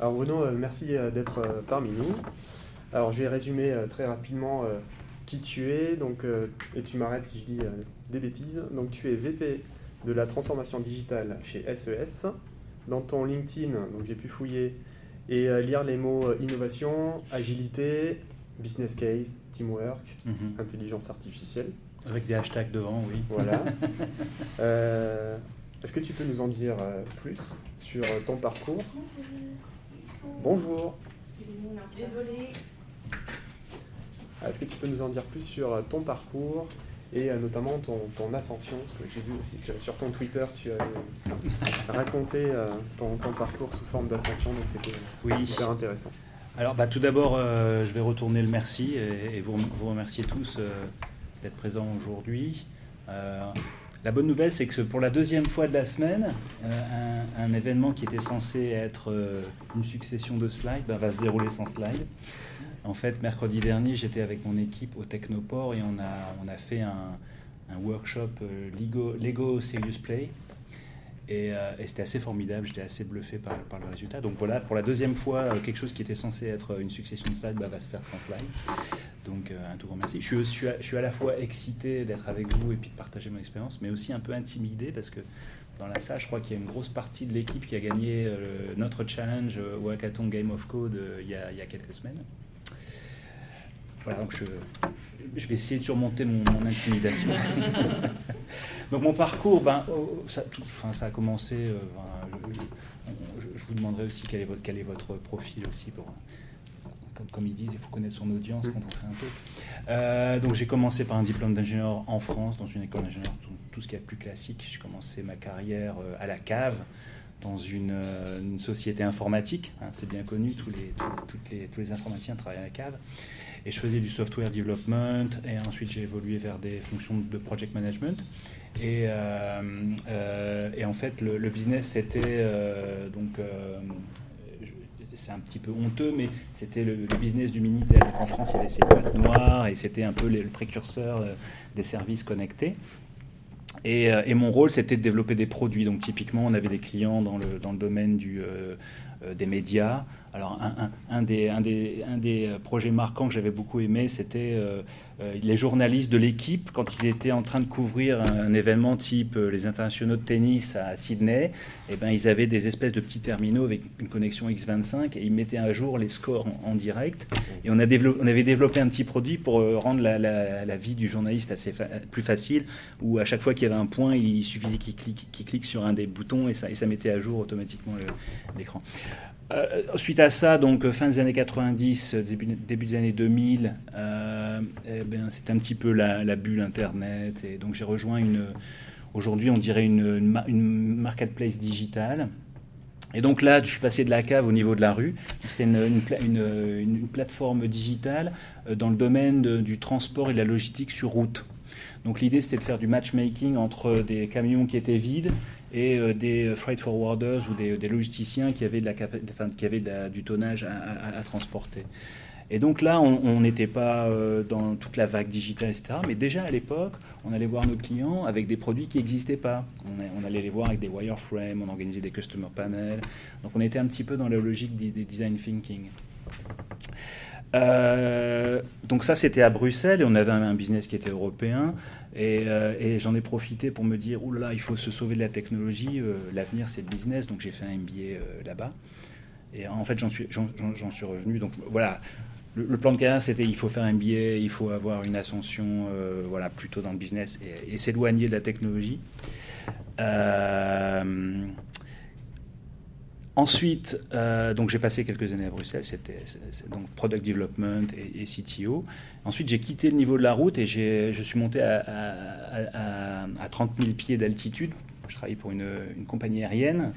Alors Bruno, euh, merci euh, d'être euh, parmi nous. Alors je vais résumer très rapidement qui tu es, donc, et tu m'arrêtes si je dis des bêtises. Donc tu es VP de la transformation digitale chez SES. Dans ton LinkedIn, donc j'ai pu fouiller et lire les mots innovation, agilité, business case, teamwork, Mhm. intelligence artificielle. Avec des hashtags devant, oui. Voilà. Euh, Est-ce que tu peux nous en dire plus sur ton parcours? Bonjour. Excusez-moi, désolé. Est-ce que tu peux nous en dire plus sur euh, ton parcours et euh, notamment ton, ton ascension? Parce que j'ai vu aussi que sur ton Twitter, tu as raconté euh, ton, ton parcours sous forme d'ascension, donc c'était Oui. hyper intéressant. Alors, bah, tout d'abord, euh, je vais retourner le merci et, et vous, vous remercier tous euh, d'être présents aujourd'hui. Euh, la bonne nouvelle, c'est que pour la deuxième fois de la semaine, euh, un, événement qui était censé être euh, une succession de slides bah, va se dérouler sans slide. En fait, mercredi dernier, j'étais avec mon équipe au Technoport et on a, fait un, workshop euh, Lego Serious Play. Et, euh, et c'était assez formidable, j'étais assez bluffé par, le résultat. Donc voilà, pour la deuxième fois, euh, quelque chose qui était censé être une succession de slides bah, va se faire sans slide. Donc euh, un tout grand merci. Je suis, je, suis à, la fois excité d'être avec vous et puis de partager mon expérience, mais aussi un peu intimidé parce que dans la salle, je crois qu'il y a une grosse partie de l'équipe qui a gagné notre challenge au Hackathon Game of Code il, y a, il y a quelques semaines. Voilà, donc je, je vais essayer de surmonter mon, mon intimidation. donc mon parcours, ben, oh, ça, tout- enfin, ça a commencé. euh, ben, je, vous demanderai aussi quel est votre, quel est votre profil aussi pour. Comme, comme ils disent, il faut connaître son audience quand on fait un talk. Euh, donc j'ai commencé par un diplôme d'ingénieur en France, dans une école d'ingénieur, tout, tout ce qui est plus classique. J'ai commencé ma carrière euh, à la cave, dans une, une société informatique. hein, c'est bien connu, tous les, tous, toutes les, tous les informaticiens travaillent à la cave. Et je faisais du software development, et ensuite j'ai évolué vers des fonctions de project management. Et, euh, euh, en fait, le, business, c'était euh, donc. c'est un petit peu honteux, mais c'était le, business du Minitel. En France, il y avait ces boîtes noires et c'était un peu le précurseur des services connectés. Et, et mon rôle, c'était de développer des produits. Donc typiquement, on avait des clients dans le, dans le domaine du, des médias. Alors un, des, euh, projets marquants que j'avais beaucoup aimé, c'était euh, euh, les journalistes de l'équipe, quand ils étaient en train de couvrir un, événement type les internationaux de tennis à Sydney, eh ben, ils avaient des espèces de petits terminaux avec une connexion X25 et ils mettaient à jour les scores en, direct. Et on, avait développé un petit produit pour rendre la, vie du journaliste assez plus facile, où à chaque fois qu'il y avait un point, il suffisait qu'il clique, sur un des boutons et ça, et ça mettait à jour automatiquement l'écran. Euh, suite à ça, donc euh, fin des années 90, euh, début, des années 2000, euh, eh ben, c'était un petit peu la, bulle Internet. Et donc j'ai rejoint une, aujourd'hui on dirait une, une ma- une marketplace digitale. Et donc là, je suis passé de la cave au niveau de la rue. C'était une, une pla- une- une- une plateforme digitale dans le domaine du transport et de la logistique sur route. Donc l'idée, c'était de faire du matchmaking entre des camions qui étaient vides et euh, des freight forwarders ou des, des logisticiens qui avaient, de la qui avaient du tonnage à, transporter. Et donc là, on n'était pas euh, dans toute la vague digitale, etc. Mais déjà à l'époque, on allait voir nos clients avec des produits qui n'existaient pas. On allait les voir avec des wireframes, on organisait des customer panels. Donc on était un petit peu dans la logique des, des design thinking. Euh, donc ça, c'était à Bruxelles et on avait un, business qui était européen. Et, euh, et j'en ai profité pour me dire, là, il faut se sauver de la technologie, euh, l'avenir c'est le business, donc j'ai fait un MBA là-bas. Et en fait, j'en suis, revenu. Donc voilà, le, plan de carrière, c'était il faut faire un MBA, il faut avoir une ascension voilà, plutôt dans le business et s'éloigner de la technologie. Ensuite, euh, donc j'ai passé quelques années à Bruxelles, c'était donc product development et, CTO. Ensuite, j'ai quitté le niveau de la route et je suis monté à, à- à- à 30 000 pieds d'altitude. Je travaillais pour une, une compagnie aérienne.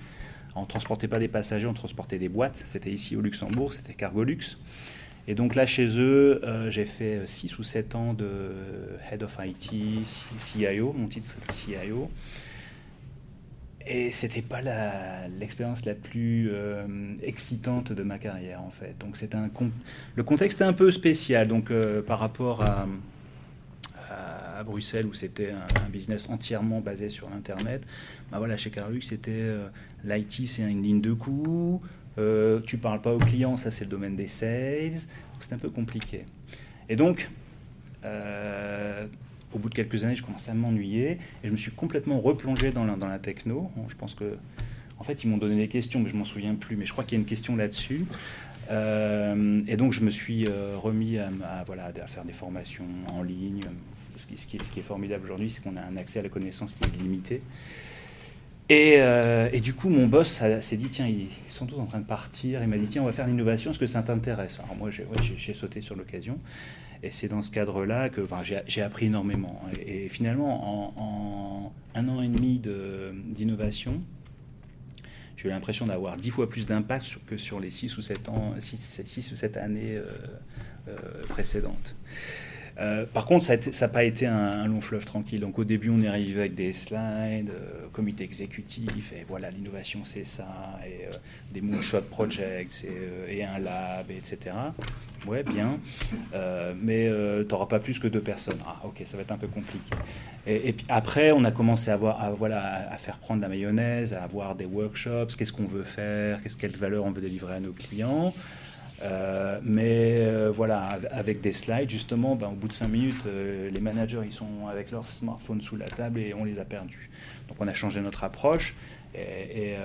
On ne transportait pas des passagers, on transportait des boîtes. C'était ici au Luxembourg, c'était Cargolux. Et donc là, chez eux, euh, j'ai fait 6 ou 7 ans de Head of IT, CIO, mon titre c'était CIO. Et c'était pas l'expérience la, plus euh, excitante de ma carrière en fait. Donc c'est un le contexte est un peu spécial. Donc euh, par rapport à, à, Bruxelles où c'était un, business entièrement basé sur l'internet, bah voilà chez Carlux c'était euh, l'IT c'est une ligne de coût, tu parles pas aux clients, ça c'est le domaine des sales. C'est un peu compliqué. Et donc, au bout de quelques années, je commençais à m'ennuyer et je me suis complètement replongé dans la, techno. Je pense que, en fait, ils m'ont donné des questions, mais je m'en souviens plus. Mais je crois qu'il y a une question là-dessus. Euh, et donc, je me suis euh, remis à, voilà, à faire des formations en ligne. Ce qui, est, formidable aujourd'hui, c'est qu'on a un accès à la connaissance qui est limité. Et, et, du coup, mon boss s'est dit, tiens, ils sont tous en train de partir. Il m'a dit, tiens, on va faire l'innovation, est-ce que ça t'intéresse? Alors moi, j'ai sauté sur l'occasion. Et c'est dans ce cadre-là que enfin, j'ai appris énormément. Et, finalement, en, un an et demi d'innovation, j'ai eu l'impression d'avoir dix fois plus d'impact que sur les six ou sept, ans, six, ou sept années euh, euh, précédentes. Euh, par contre, ça n'a pas été un, long fleuve tranquille. Donc au début, on est arrivé avec des slides, comité exécutif, et voilà, l'innovation c'est ça, et des moonshot projects, et, et, un lab, etc. Ouais, bien. Euh, mais euh, tu n'auras pas plus que deux personnes. Ah, ok, ça va être un peu compliqué. Et, puis après, on a commencé à, voir, à, voilà, à faire prendre la mayonnaise, à avoir des workshops, qu'est-ce qu'on veut faire, qu'est-ce, quelle valeur on veut délivrer à nos clients? Euh, mais voilà, avec des slides, justement, ben, au bout de cinq minutes, les managers, ils sont avec leur smartphone sous la table et on les a perdus. Donc on a changé notre approche et,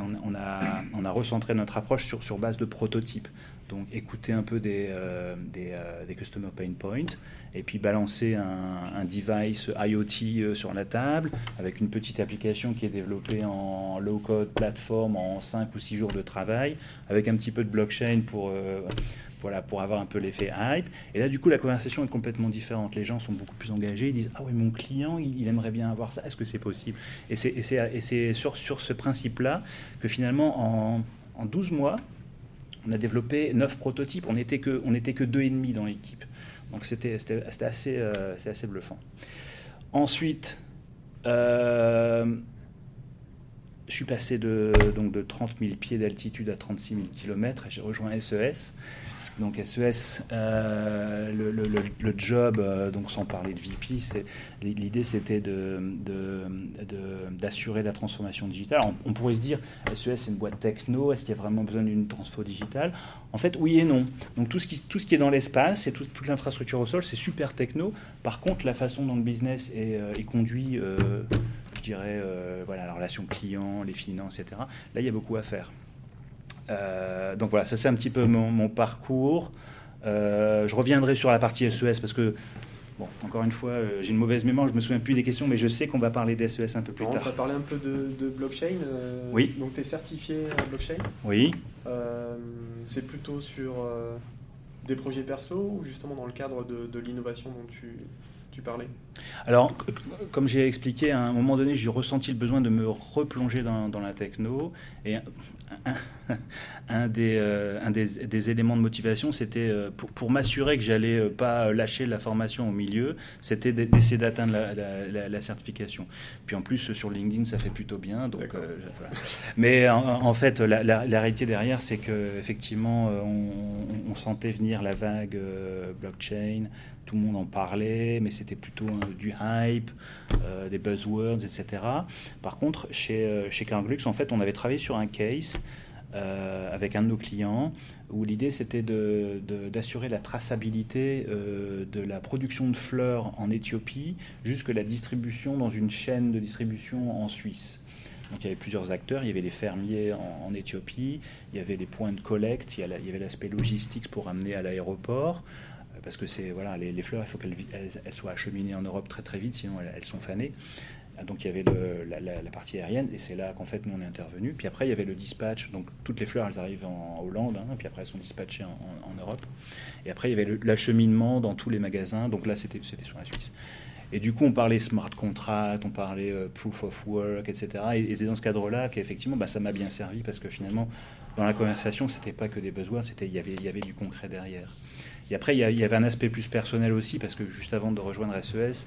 on, a, on, a, recentré notre approche sur, sur base de prototypes. Donc écouter un peu des, euh, euh, des, customer pain points et puis balancer un, device IoT euh, sur la table avec une petite application qui est développée en low-code plateforme en 5 ou 6 jours de travail avec un petit peu de blockchain pour, voilà, pour avoir un peu l'effet hype. Et là, du coup, la conversation est complètement différente. Les gens sont beaucoup plus engagés. Ils disent Ah oui, mon client, il, aimerait bien avoir ça. Est-ce que c'est possible? Et c'est sur, sur ce principe-là que finalement, en, en 12 mois, on a développé neuf prototypes. On n'était que, on que deux et demi dans l'équipe. Donc c'était assez, euh, assez bluffant. Ensuite, euh, je suis passé de, donc de 30 000 pieds d'altitude à 36 000 km et j'ai rejoint SES. Donc SES, euh, le, job, euh, donc sans parler de VP, l'idée c'était d'assurer de, la transformation digitale. On, pourrait se dire, SES c'est une boîte techno, est-ce qu'il y a vraiment besoin d'une transfo digitale? En fait, oui et non. Donc tout ce qui, tout ce qui est dans l'espace et toute l'infrastructure au sol, c'est super techno. Par contre, la façon dont le business est, euh, conduit, je dirais, voilà, la relation client, les finances, etc., là il y a beaucoup à faire. Euh, donc voilà, ça c'est un petit peu mon, parcours. Euh, je reviendrai sur la partie SES parce que, bon, encore une fois, euh, j'ai une mauvaise mémoire, je me souviens plus des questions, mais je sais qu'on va parler des SES un peu plus tard. On va parler un peu de, blockchain. oui. Donc tu es certifié blockchain Oui. c'est plutôt sur des projets perso ou justement dans le cadre de, l'innovation dont tu, tu parlais Alors, comme j'ai expliqué, à un moment donné, j'ai ressenti le besoin de me replonger dans, dans la techno. Et un, des, euh, un des, éléments de motivation, c'était euh, pour, pour m'assurer que j'allais euh, pas lâcher la formation au milieu, c'était d'essayer d'atteindre la, certification. Puis en plus, sur LinkedIn, ça fait plutôt bien. Donc, Mais en, fait, la, réalité derrière, c'est que effectivement, on, sentait venir la vague blockchain. Tout le monde en parlait, mais c'était plutôt du hype, des buzzwords, etc. Par contre, chez, chez Carglux, en fait, on avait travaillé sur un case euh, avec un de nos clients où l'idée c'était d'assurer la traçabilité euh, de la production de fleurs en Éthiopie jusque la distribution dans une chaîne de distribution en Suisse. Donc il y avait plusieurs acteurs, il y avait les fermiers en, Éthiopie, il y avait les points de collecte, il y avait l'aspect logistique pour amener à l'aéroport, euh, parce que c'est voilà les, fleurs, il faut qu'elles soient acheminées en Europe très très vite, sinon elles sont fanées. Donc il y avait la, partie aérienne, et c'est là qu'en fait nous on est intervenu. Puis après il y avait le dispatch, donc toutes les fleurs elles arrivent en Hollande, hein, puis après elles sont dispatchées en, Europe. Et après il y avait l'acheminement dans tous les magasins, donc là c'était sur la Suisse. Et du coup on parlait smart contract, on parlait euh, proof of work, etc. Et, c'est dans ce cadre-là qu'effectivement bah, ça m'a bien servi parce que finalement dans la conversation c'était pas que des buzzwords, c'était il y avait du concret derrière. Et après il y, avait un aspect plus personnel aussi parce que juste avant de rejoindre SES,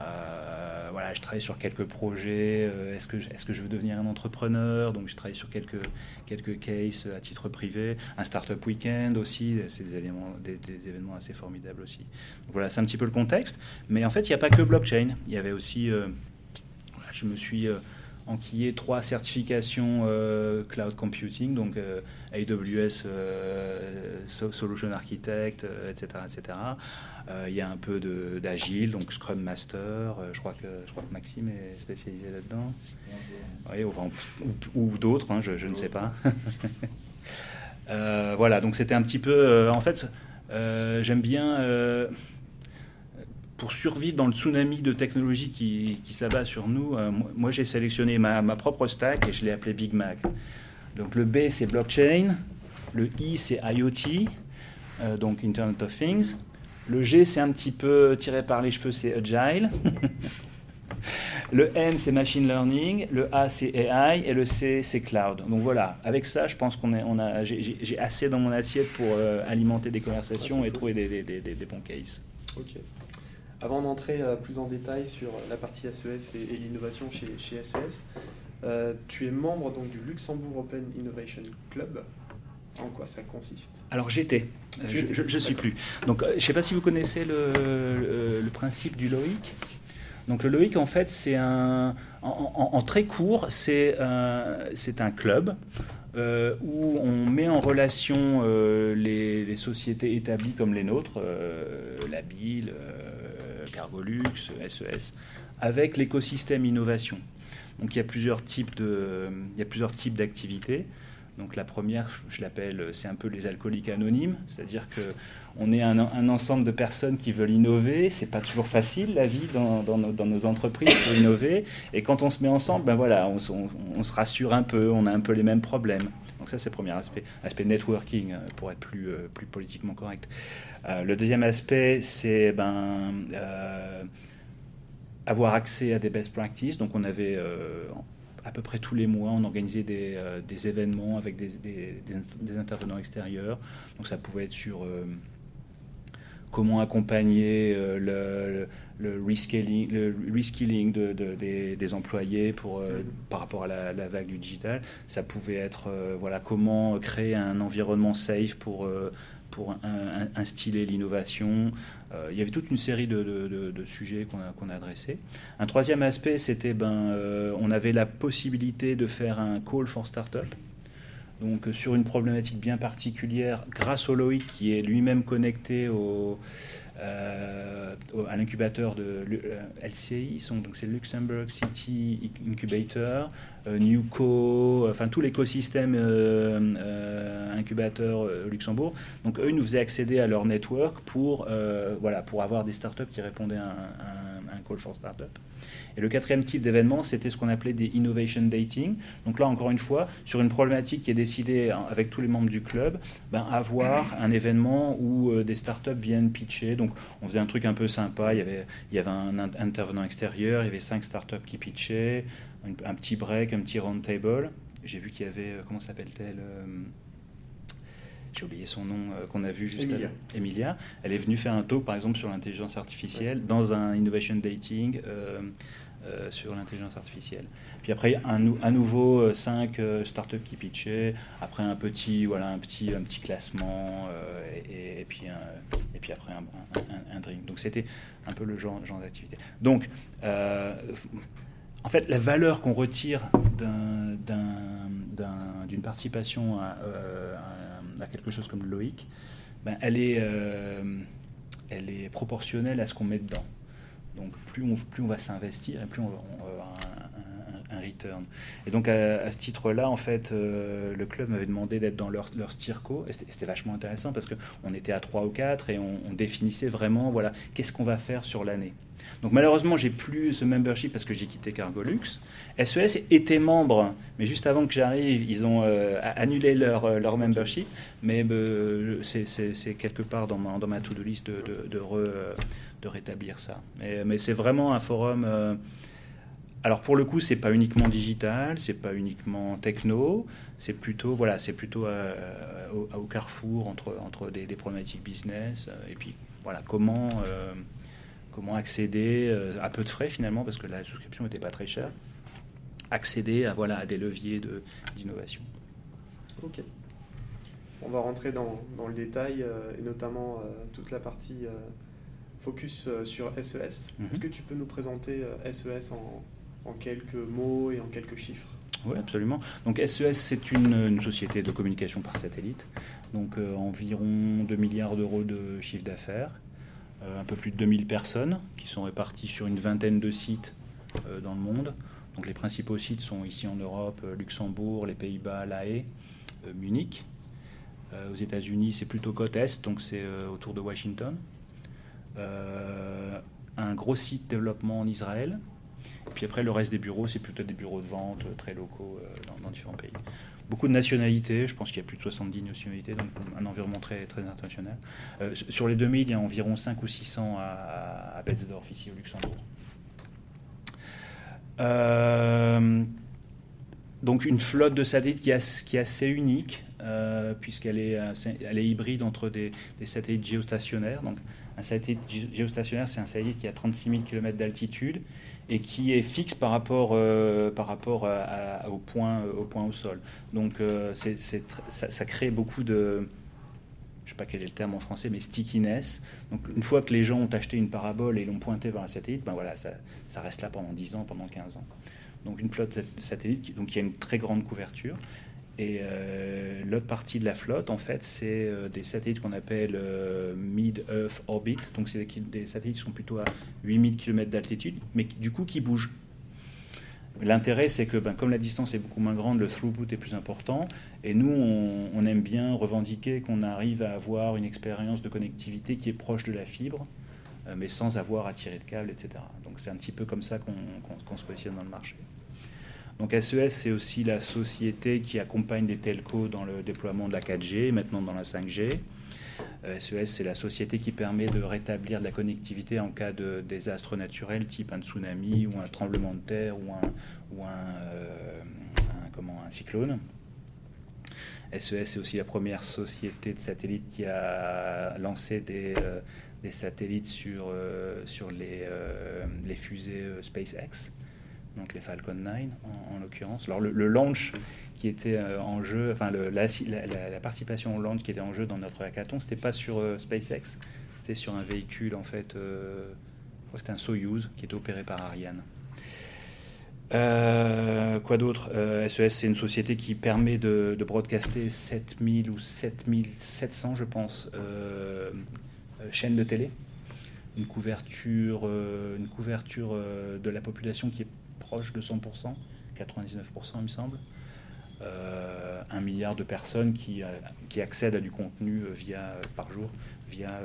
euh, voilà, je travaille sur quelques projets. Euh, est-ce que, est que je veux devenir un entrepreneur? Donc, je travaille sur quelques, quelques cases à titre privé. Un startup week-end aussi, c'est des, événements assez formidables aussi. voilà, c'est un petit peu le contexte. Mais en fait, il n'y a pas que blockchain. Il y avait aussi, euh, je me suis enquillé trois certifications cloud computing, donc AWS Solution Architect, etc., etc. il y a un peu d'agile, donc Scrum Master. je crois que je crois que Maxime est spécialisé là-dedans. Ou, d'autres, hein, je, ne sais pas. voilà, donc c'était un petit peu. en fait, j'aime bien pour survivre dans le tsunami de technologie qui, s'abat sur nous, euh, moi, j'ai sélectionné ma, propre stack et je l'ai appelé Big Mac. Donc le B c'est blockchain, le I c'est IoT, euh, donc Internet of Things. Le G c'est un petit peu tiré par les cheveux, c'est agile. le M c'est machine learning, le A c'est AI et le C c'est cloud. Donc voilà, avec ça je pense qu'on on a, j'ai assez dans mon assiette pour euh, alimenter des conversations et trouver des, des, des, bons cases. Ok. Avant d'entrer euh, plus en détail sur la partie SES e et, l'innovation chez, chez SES, euh, tu es membre donc, du Luxembourg Open Innovation Club. En quoi ça consiste? Alors j'étais, je ne suis plus. Donc euh, je ne sais pas si vous connaissez le, principe du LOIC. Donc le LOIC en fait c'est un, en, très court c'est c'est un club où on met en relation les, les, sociétés établies comme les nôtres, la BIL, Cargolux, SES, avec l'écosystème innovation. Donc il y a plusieurs types de, il y a plusieurs types d'activités. Donc la première, je l'appelle, c'est un peu les alcooliques anonymes, c'est-à-dire que on est un, ensemble de personnes qui veulent innover. C'est pas toujours facile la vie dans, nos, entreprises pour innover. Et quand on se met ensemble, ben voilà, on, se rassure un peu, on a un peu les mêmes problèmes. Donc ça, c'est le premier aspect, aspect networking, euh, pour être plus, euh, politiquement correct. Euh, le deuxième aspect, c'est ben, avoir accès à des best practices. Donc on avait à peu près tous les mois, on organisait des, événements avec des, des, intervenants extérieurs. Donc ça pouvait être sur comment accompagner le, le reskilling, le reskilling de, des, employés pour, euh, par rapport à la, vague du digital. Ça pouvait être euh, voilà, comment créer un environnement safe pour, euh, pour instiller l'innovation. il y avait toute une série de, sujets qu'on a, adressés. Un troisième aspect, c'était ben, on avait la possibilité de faire un call for startup. Donc sur une problématique bien particulière, grâce au LOIC qui est lui-même connecté au, euh, à l'incubateur de euh, LCI, donc c'est Luxembourg City Incubator, euh, Newco, enfin tout l'écosystème incubateur Luxembourg. Donc eux, ils nous faisaient accéder à leur network pour, voilà, pour avoir des startups qui répondaient à un, call for startup. Et le quatrième type d'événement, c'était ce qu'on appelait des innovation dating. Donc là, encore une fois, sur une problématique qui est décidée avec tous les membres du club, ben, avoir un événement où euh, des startups viennent pitcher. Donc on faisait un truc un peu sympa. Il y avait, il y avait un intervenant extérieur, il y avait cinq startups qui pitchaient, un, petit break, un petit round table. J'ai vu qu'il y avait, euh, comment s'appelle-t-elle euh, j'ai oublié son nom qu'on a vu juste Emilia. Emilia. Elle est venue faire un talk, par exemple, sur l'intelligence artificielle dans un innovation dating euh, sur l'intelligence artificielle. Puis après, un, à nouveau, euh, cinq euh, startups qui pitchaient, après un petit, un petit, un petit classement, et, puis et puis après un, un, drink. Donc c'était un peu le genre, genre d'activité. Donc, en fait, la valeur qu'on retire d'une participation à, quelque chose comme le Loïc, ben, elle, est, elle est proportionnelle à ce qu'on met dedans. Donc plus on, plus on va s'investir, plus on, va avoir return. Et donc à, ce titre-là, en fait, euh, le club m'avait demandé d'être dans leur, leur STIRCO, et c'était vachement intéressant parce qu'on était à 3 ou 4 et on, définissait vraiment, voilà, qu'est-ce qu'on va faire sur l'année. Donc malheureusement, j'ai plus ce membership parce que j'ai quitté Cargolux. SES e était membre, mais juste avant que j'arrive, ils ont euh, annulé leur, euh, leur membership. Mais c'est quelque part dans ma, dans ma to-do list de, de, de rétablir ça. Mais, c'est vraiment un forum. Alors pour le coup, c'est pas uniquement digital, c'est pas uniquement techno, c'est plutôt voilà, c'est plutôt euh, au, carrefour entre entre des, problématiques business euh, et puis voilà comment comment accéder à peu de frais finalement parce que la souscription n'était pas très chère, accéder à voilà à des leviers de d'innovation. Ok. On va rentrer dans, dans le détail et notamment toute la partie focus euh, sur SES. E mhm. Est-ce que tu peux nous présenter SES e en, quelques mots et en quelques chiffres Oui, absolument. Donc SES, c'est une, société de communication par satellite. Donc environ 2 milliards d'euros de chiffre d'affaires, un peu plus de 2000 personnes qui sont réparties sur une vingtaine de sites dans le monde. Donc les principaux sites sont ici en Europe, Luxembourg, les Pays-Bas, La Haye, Munich. aux États-Unis, c'est plutôt côte Est, donc c'est autour de Washington. un gros site développement en Israël, puis après, le reste des bureaux, c'est plutôt des bureaux de vente euh, très locaux euh, dans, différents pays. Beaucoup de nationalités, je pense qu'il y a plus de 70 nationalités, donc un environnement très, très international. Euh, sur les 2000, il y a environ 5 ou 600 à, à Betzdorf, ici au Luxembourg. donc une flotte de satellites qui, est assez unique, puisqu'elle est, elle est hybride entre des, des, satellites géostationnaires. Donc un satellite géostationnaire, c'est un satellite qui a 36 000 km d'altitude et qui est fixe par rapport, euh, par rapport au, point, au point au sol. Donc euh, ça, crée beaucoup de, je ne sais pas quel est le terme en français, mais stickiness. Donc une fois que les gens ont acheté une parabole et l'ont pointé vers un satellite, ben voilà, ça, reste là pendant 10 ans, pendant 15 ans. Donc une flotte de satellites donc, qui a une très grande couverture. Et euh, l'autre partie de la flotte, en fait, c'est euh, des satellites qu'on appelle euh, Mid-Earth Orbit. Donc, c'est des, satellites qui sont plutôt à 8000 km d'altitude, mais du coup qui bougent. L'intérêt, c'est que ben, comme la distance est beaucoup moins grande, le throughput est plus important. Et nous, on, aime bien revendiquer qu'on arrive à avoir une expérience de connectivité qui est proche de la fibre, mais sans avoir à tirer de câble, etc. Donc, c'est un petit peu comme ça qu'on se positionne dans le marché. Donc SES, c'est aussi la société qui accompagne les telcos dans le déploiement de la 4G, maintenant dans la 5G. SES, euh, c'est la société qui permet de rétablir de la connectivité en cas de désastre naturel, type un tsunami ou un tremblement de terre ou un, euh, cyclone. SES, c'est aussi la première société de satellites qui a lancé des, euh, satellites sur, les fusées SpaceX donc les Falcon 9 en, l'occurrence. Alors le, launch qui était euh, en jeu, enfin la, participation au launch qui était en jeu dans notre hackathon, c'était pas sur euh, SpaceX, c'était sur un véhicule en fait, euh, c'était un Soyuz qui était opéré par Ariane. quoi d'autre? SES, e c'est une société qui permet de, de, broadcaster 7000 ou 7700, je pense, chaînes de télé. Une couverture, une couverture de la population qui est proche de 100%, 99% il me semble. Euh, un milliard de personnes qui, euh, qui accèdent à du contenu euh, via, par jour via,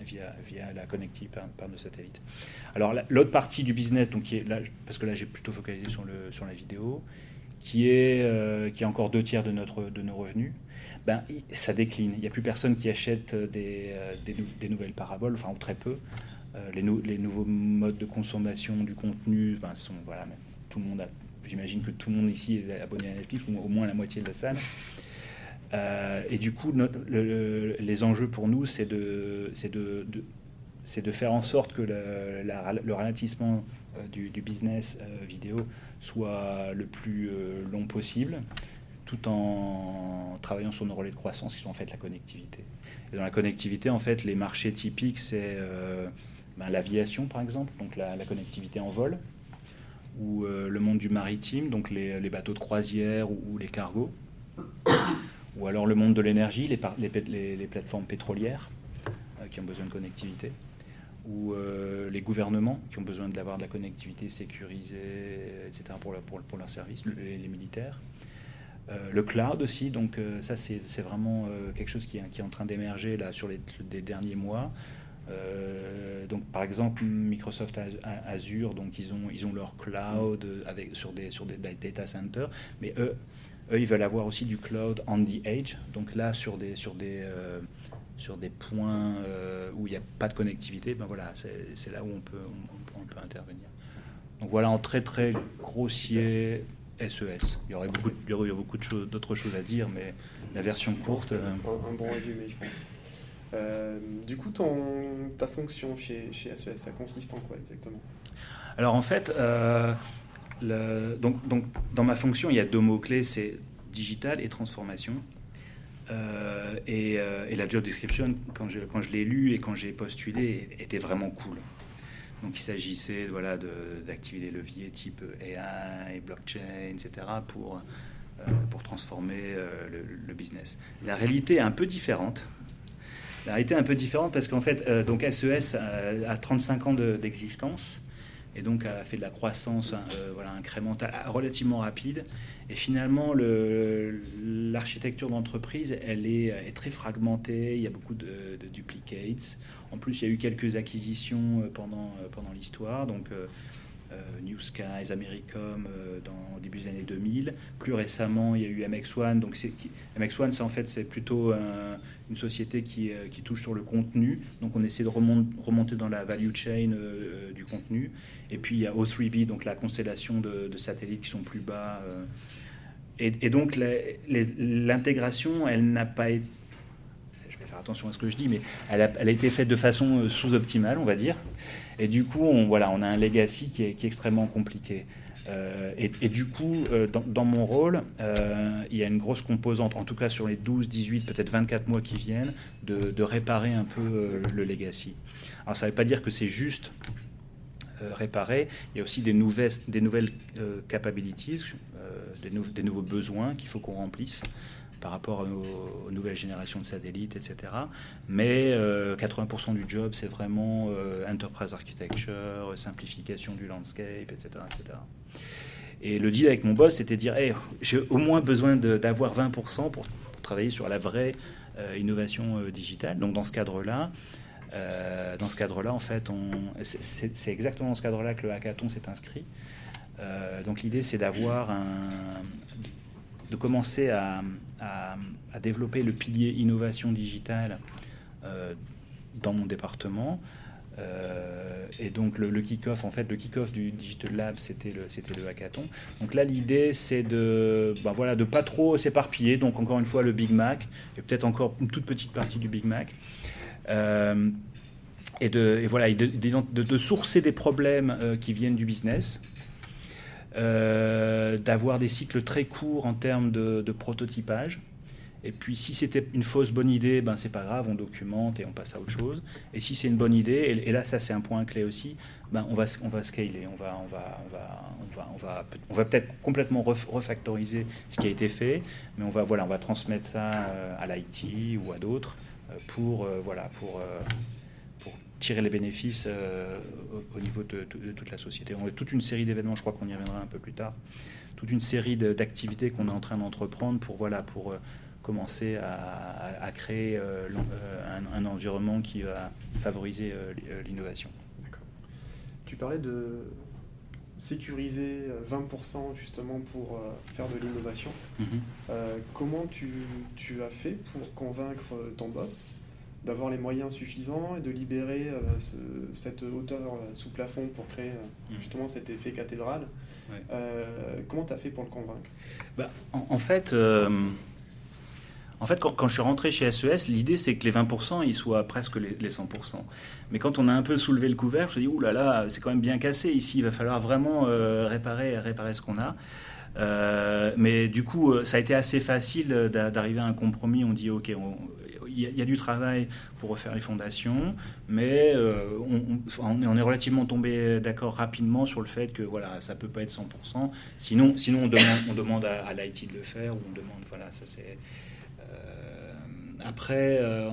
via, via la connectivité par, par nos satellites. Alors l'autre partie du business, donc, qui est là, parce que là j'ai plutôt focalisé sur, le, sur la vidéo, qui est, qui est encore deux tiers de, notre, de nos revenus, ben, ça décline. Il n'y a plus personne qui achète des, des, des nouvelles paraboles, enfin ou très peu. Euh, les, nouveaux modes de consommation du contenu ben, sont voilà, tout le monde j'imagine que tout le monde ici est abonné à Netflix ou au moins la moitié de la salle. Euh, et du coup, les enjeux pour nous, c'est de, de, de, de, faire en sorte que le, le ralentissement euh, du, business vidéo soit le plus long possible, tout en travaillant sur nos relais de croissance qui sont en fait la connectivité. Dans la connectivité, en fait, les marchés typiques, c'est ben, l'aviation par exemple, donc la, connectivité en vol, ou euh, le monde du maritime, donc les, bateaux de croisière ou, les cargos, ou alors le monde de l'énergie, les, plateformes pétrolières euh, qui ont besoin de connectivité, ou euh, les gouvernements qui ont besoin d'avoir de la connectivité sécurisée, etc. pour, pour, pour leurs services, les, militaires. le cloud aussi, donc ça c'est vraiment quelque chose qui est, en train d'émerger sur les derniers mois. Euh, donc, par exemple, Microsoft Azure, donc ils ont, ils ont leur cloud avec, sur, des, sur des data centers, mais eux, eux, ils veulent avoir aussi du cloud on the edge, donc là, sur des, sur des, euh, sur des points euh, où il n'y a pas de connectivité, ben voilà, c'est là où on peut, on, peut intervenir. Donc voilà, en très très grossier SES. E il y aurait beaucoup, il y aurait beaucoup d'autres choses, à dire, mais la version courte. Un, un bon résumé, je pense. Euh, du coup, ta fonction chez, chez SES, ça consiste en quoi exactement? Alors en fait, euh, donc, dans ma fonction, il y a deux mots-clés, c'est digital et transformation. Euh, et, la job description, quand je, l'ai lu et quand j'ai postulé, était vraiment cool. Donc il s'agissait voilà, d'activer des leviers type AI, blockchain, etc. pour, pour transformer le, business. La réalité est un peu différente. Réalité est un peu différente parce qu'en fait, donc SES a, 35 ans d'existence et donc a fait de la croissance voilà, incrémentale relativement rapide. Et finalement, l'architecture d'entreprise, elle est, très fragmentée, il y a beaucoup de, duplicates. En plus, il y a eu quelques acquisitions euh, pendant, euh, pendant l'histoire, donc euh, New Skies, Americom dans, au début des années 2000. Plus récemment, il y a eu MX1. Donc MX1, c'est en fait c'est plutôt une société qui, qui, touche sur le contenu. Donc on essaie de remonter dans la value chain du contenu. Et puis il y a O3B, donc la constellation de, satellites qui sont plus bas et, donc l'intégration, elle n'a pas été je vais faire attention à ce que je dis, mais elle a, été faite de façon euh, sous-optimale, on va dire. Et du coup, on, voilà, on a un legacy qui est, extrêmement compliqué. Euh, et, du coup, euh, dans, mon rôle, il y a une grosse composante, en tout cas sur les 12, 18, peut-être 24 mois qui viennent, de, réparer un peu le legacy. Alors ça ne veut pas dire que c'est juste euh, réparer. Il y a aussi des nouvelles, des nouvelles euh, capabilities, euh, des, nouveaux besoins qu'il faut qu'on remplisse par rapport aux, nouvelles générations de satellites, etc. Mais 80% du job, c'est vraiment enterprise architecture, simplification du landscape, etc., etc. Et le deal avec mon boss, c'était de dire j'ai au moins besoin d'avoir 20% pour, travailler sur la vraie innovation digitale. Donc dans ce cadre-là, euh, dans ce cadre-là, en fait, c'est exactement dans ce cadre-là que le hackathon s'est inscrit. Euh, donc l'idée, c'est d'avoir un, de commencer à, développer le pilier innovation digitale euh, dans mon département. et donc le, kick-off, en fait, le kick-off du Digital Lab, c'était le, c'était le hackathon. Donc là, l'idée, c'est de, ben voilà, de pas trop s'éparpiller. Donc encore une fois, le Big Mac et peut-être encore une toute petite partie du Big Mac. Euh, et, de, voilà, de, sourcer des problèmes euh, qui viennent du business, euh, d'avoir des cycles très courts en termes de, prototypage. Et puis si c'était une fausse bonne idée, ben c'est pas grave, on documente et on passe à autre chose. Et si c'est une bonne idée, et, là ça c'est un point clé aussi, ben on va on va scaler, on va on va on va on va on va, peut-être complètement refactoriser ce qui a été fait, mais on va voilà on va transmettre ça à l'IT ou à d'autres pour, euh, voilà, pour, euh, pour tirer les bénéfices euh, au, niveau de, toute la société. On a toute une série d'événements, je crois qu'on y reviendra un peu plus tard, toute une série d'activités qu'on est en train d'entreprendre pour, voilà, pour commencer à, créer un, environnement qui va favoriser l'innovation. D'accord. Tu parlais de sécuriser 20% justement pour faire de l'innovation. Mhm. comment tu, tu, as fait pour convaincre ton boss d'avoir les moyens suffisants et de libérer euh, cette hauteur euh, sous plafond pour créer euh, mmh. justement cet effet cathédrale. comment tu as fait pour le convaincre? Bah, en, fait, en fait quand, quand, je suis rentré chez SES, e l'idée c'est que les 20% ils soient presque les, 100%. Mais quand on a un peu soulevé le couvert, je me suis dit, là là, c'est quand même bien cassé ici, il va falloir vraiment réparer, réparer ce qu'on a. mais du coup, ça a été assez facile d'arriver à un compromis. On dit, OK, on, il y, a du travail pour refaire les fondations, mais euh, on, est relativement tombé d'accord rapidement sur le fait que voilà, ça peut pas être 100%. Sinon, sinon on demande, on demande à, l'IT de le faire, ou on demande, voilà, ça c'est. Euh, après. Euh,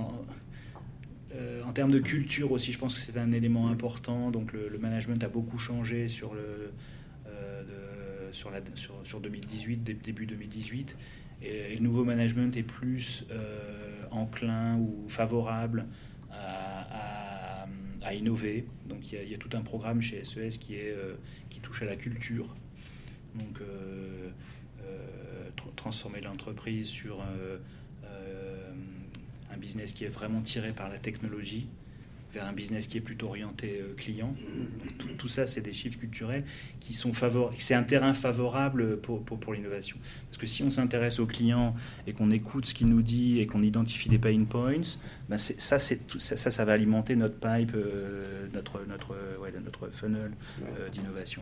en termes de culture aussi, je pense que c'est un élément important. Donc le, management a beaucoup changé sur, le, sur, la, sur, sur 2018, début 2018. Le nouveau management est plus euh, enclin ou favorable à, innover. Donc il y, a, tout un programme chez SES qui, est, euh, qui touche à la culture. Donc euh, transformer l'entreprise sur un business qui est vraiment tiré par la technologie vers un business qui est plutôt orienté euh, client. Tout, ça, c'est des chiffres culturels qui sont favorables. C'est un terrain favorable pour, pour, l'innovation. Parce que si on s'intéresse au client et qu'on écoute ce qu'il nous dit et qu'on identifie des pain points, ben ça, ça, ça, ça, va alimenter notre pipe, euh, notre, notre, ouais, notre funnel euh, d'innovation.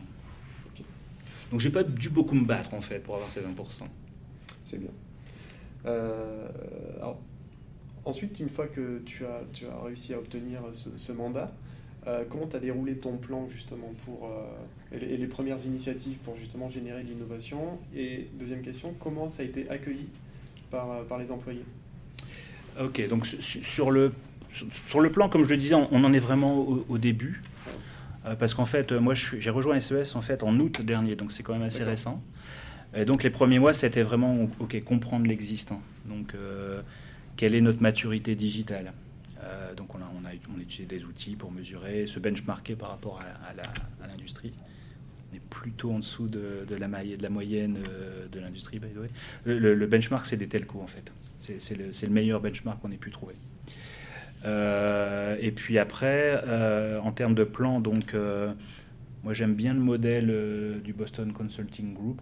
Donc j'ai pas dû beaucoup me battre en fait pour avoir ces 20%. C'est bien. alors, Ensuite, une fois que tu as, tu as réussi à obtenir ce, mandat, Euh, comment tu as déroulé ton plan justement pour euh, et, les, premières initiatives pour justement générer de l'innovation? Et deuxième question, comment ça a été accueilli par, euh, par les employés? Ok, donc sur le, sur le plan, comme je le disais, on, en est vraiment au, début. parce qu'en fait, moi j'ai rejoint SES en fait en août dernier, donc c'est quand même assez récent. Et donc les premiers mois, c'était vraiment ok comprendre l'existant. Donc quelle est notre maturité digitale euh, donc on a, on, utilisé des outils pour mesurer, se benchmarker par rapport à, l'industrie. On est plutôt en dessous de, de, la, de la, moyenne euh, de l'industrie, by the way. Le, benchmark, c'est des telcos, en fait. C'est le, le, meilleur benchmark qu'on ait pu trouver. Euh, et puis après, en termes de plan, donc, moi j'aime bien le modèle du Boston Consulting Group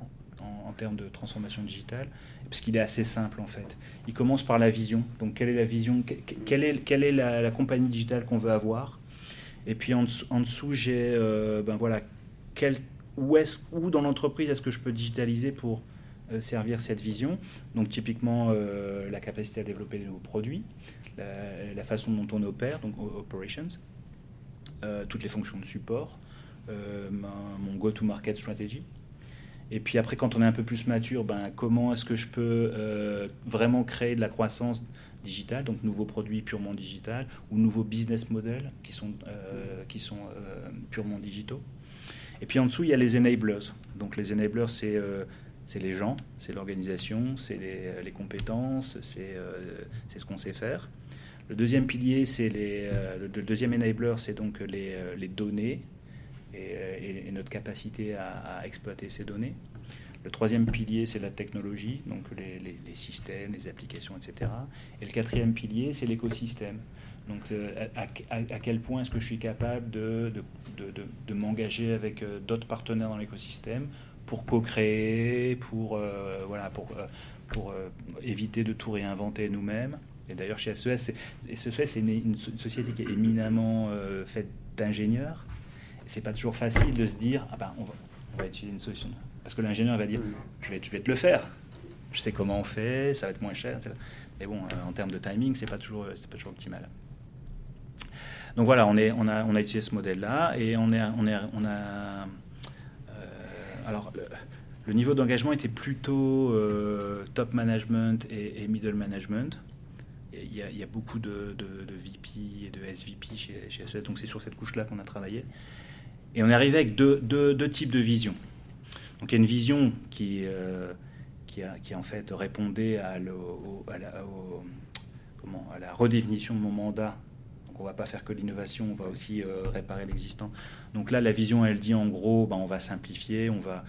en, termes de transformation digitale, parce qu'il est assez simple en fait. Il commence par la vision. Donc quelle est la vision Quelle est, quelle est la, compagnie digitale qu'on veut avoir? Et puis en, dessous, j'ai euh, ben voilà, quel, où, est où dans l'entreprise est-ce que je peux digitaliser pour euh, servir cette vision? Donc typiquement euh, la capacité à développer de nouveaux produits, la, façon dont on opère, donc operations, toutes les fonctions de support, mon go-to-market strategy. Et puis après, quand on est un peu plus mature, ben, comment est-ce que je peux euh, vraiment créer de la croissance digitale, donc nouveaux produits purement digital, ou nouveaux business models qui sont, euh, qui sont euh, purement digitaux. Et puis en dessous, il y a les enablers. Donc les enablers, c'est les gens, c'est l'organisation, c'est les, les, compétences, c'est ce qu'on sait faire. Le deuxième pilier, c'est les, le deuxième enabler, c'est donc les, les données, et, notre capacité à, exploiter ces données. Le troisième pilier, c'est la technologie, donc les, systèmes, les applications, etc. Et le quatrième pilier, c'est l'écosystème. Donc, euh, à, quel point est-ce que je suis capable de, m'engager avec euh, d'autres partenaires dans l'écosystème pour co-créer, pour, euh, éviter de tout réinventer nous-mêmes? Et d'ailleurs, chez SES, SES, c'est une, une, société qui est éminemment faite d'ingénieurs c'est pas toujours facile de se dire ah ben on va, on va utiliser une solution. Parce que l'ingénieur va dire je vais, je vais te le faire. Je sais comment on fait ça va être moins cher mais bon euh, en termes de timing c'est pas toujours c'est pas toujours optimal. Donc voilà on est on a on a utilisé ce modèle là et on est on est on a euh, alors le, niveau d'engagement était plutôt euh, top management et, middle management. Il y, a, il y, a, beaucoup de, de, VP et de SVP chez, chez SES, donc c'est sur cette couche-là qu'on a travaillé. Et on est arrivé avec deux, deux, types de visions. Donc il y a une vision qui, euh, qui, qui en fait répondait à, la, redéfinition de mon mandat on va pas faire que l'innovation, on va aussi euh, réparer l'existant. Donc là, la vision, elle dit en gros, ben, on va simplifier, on va,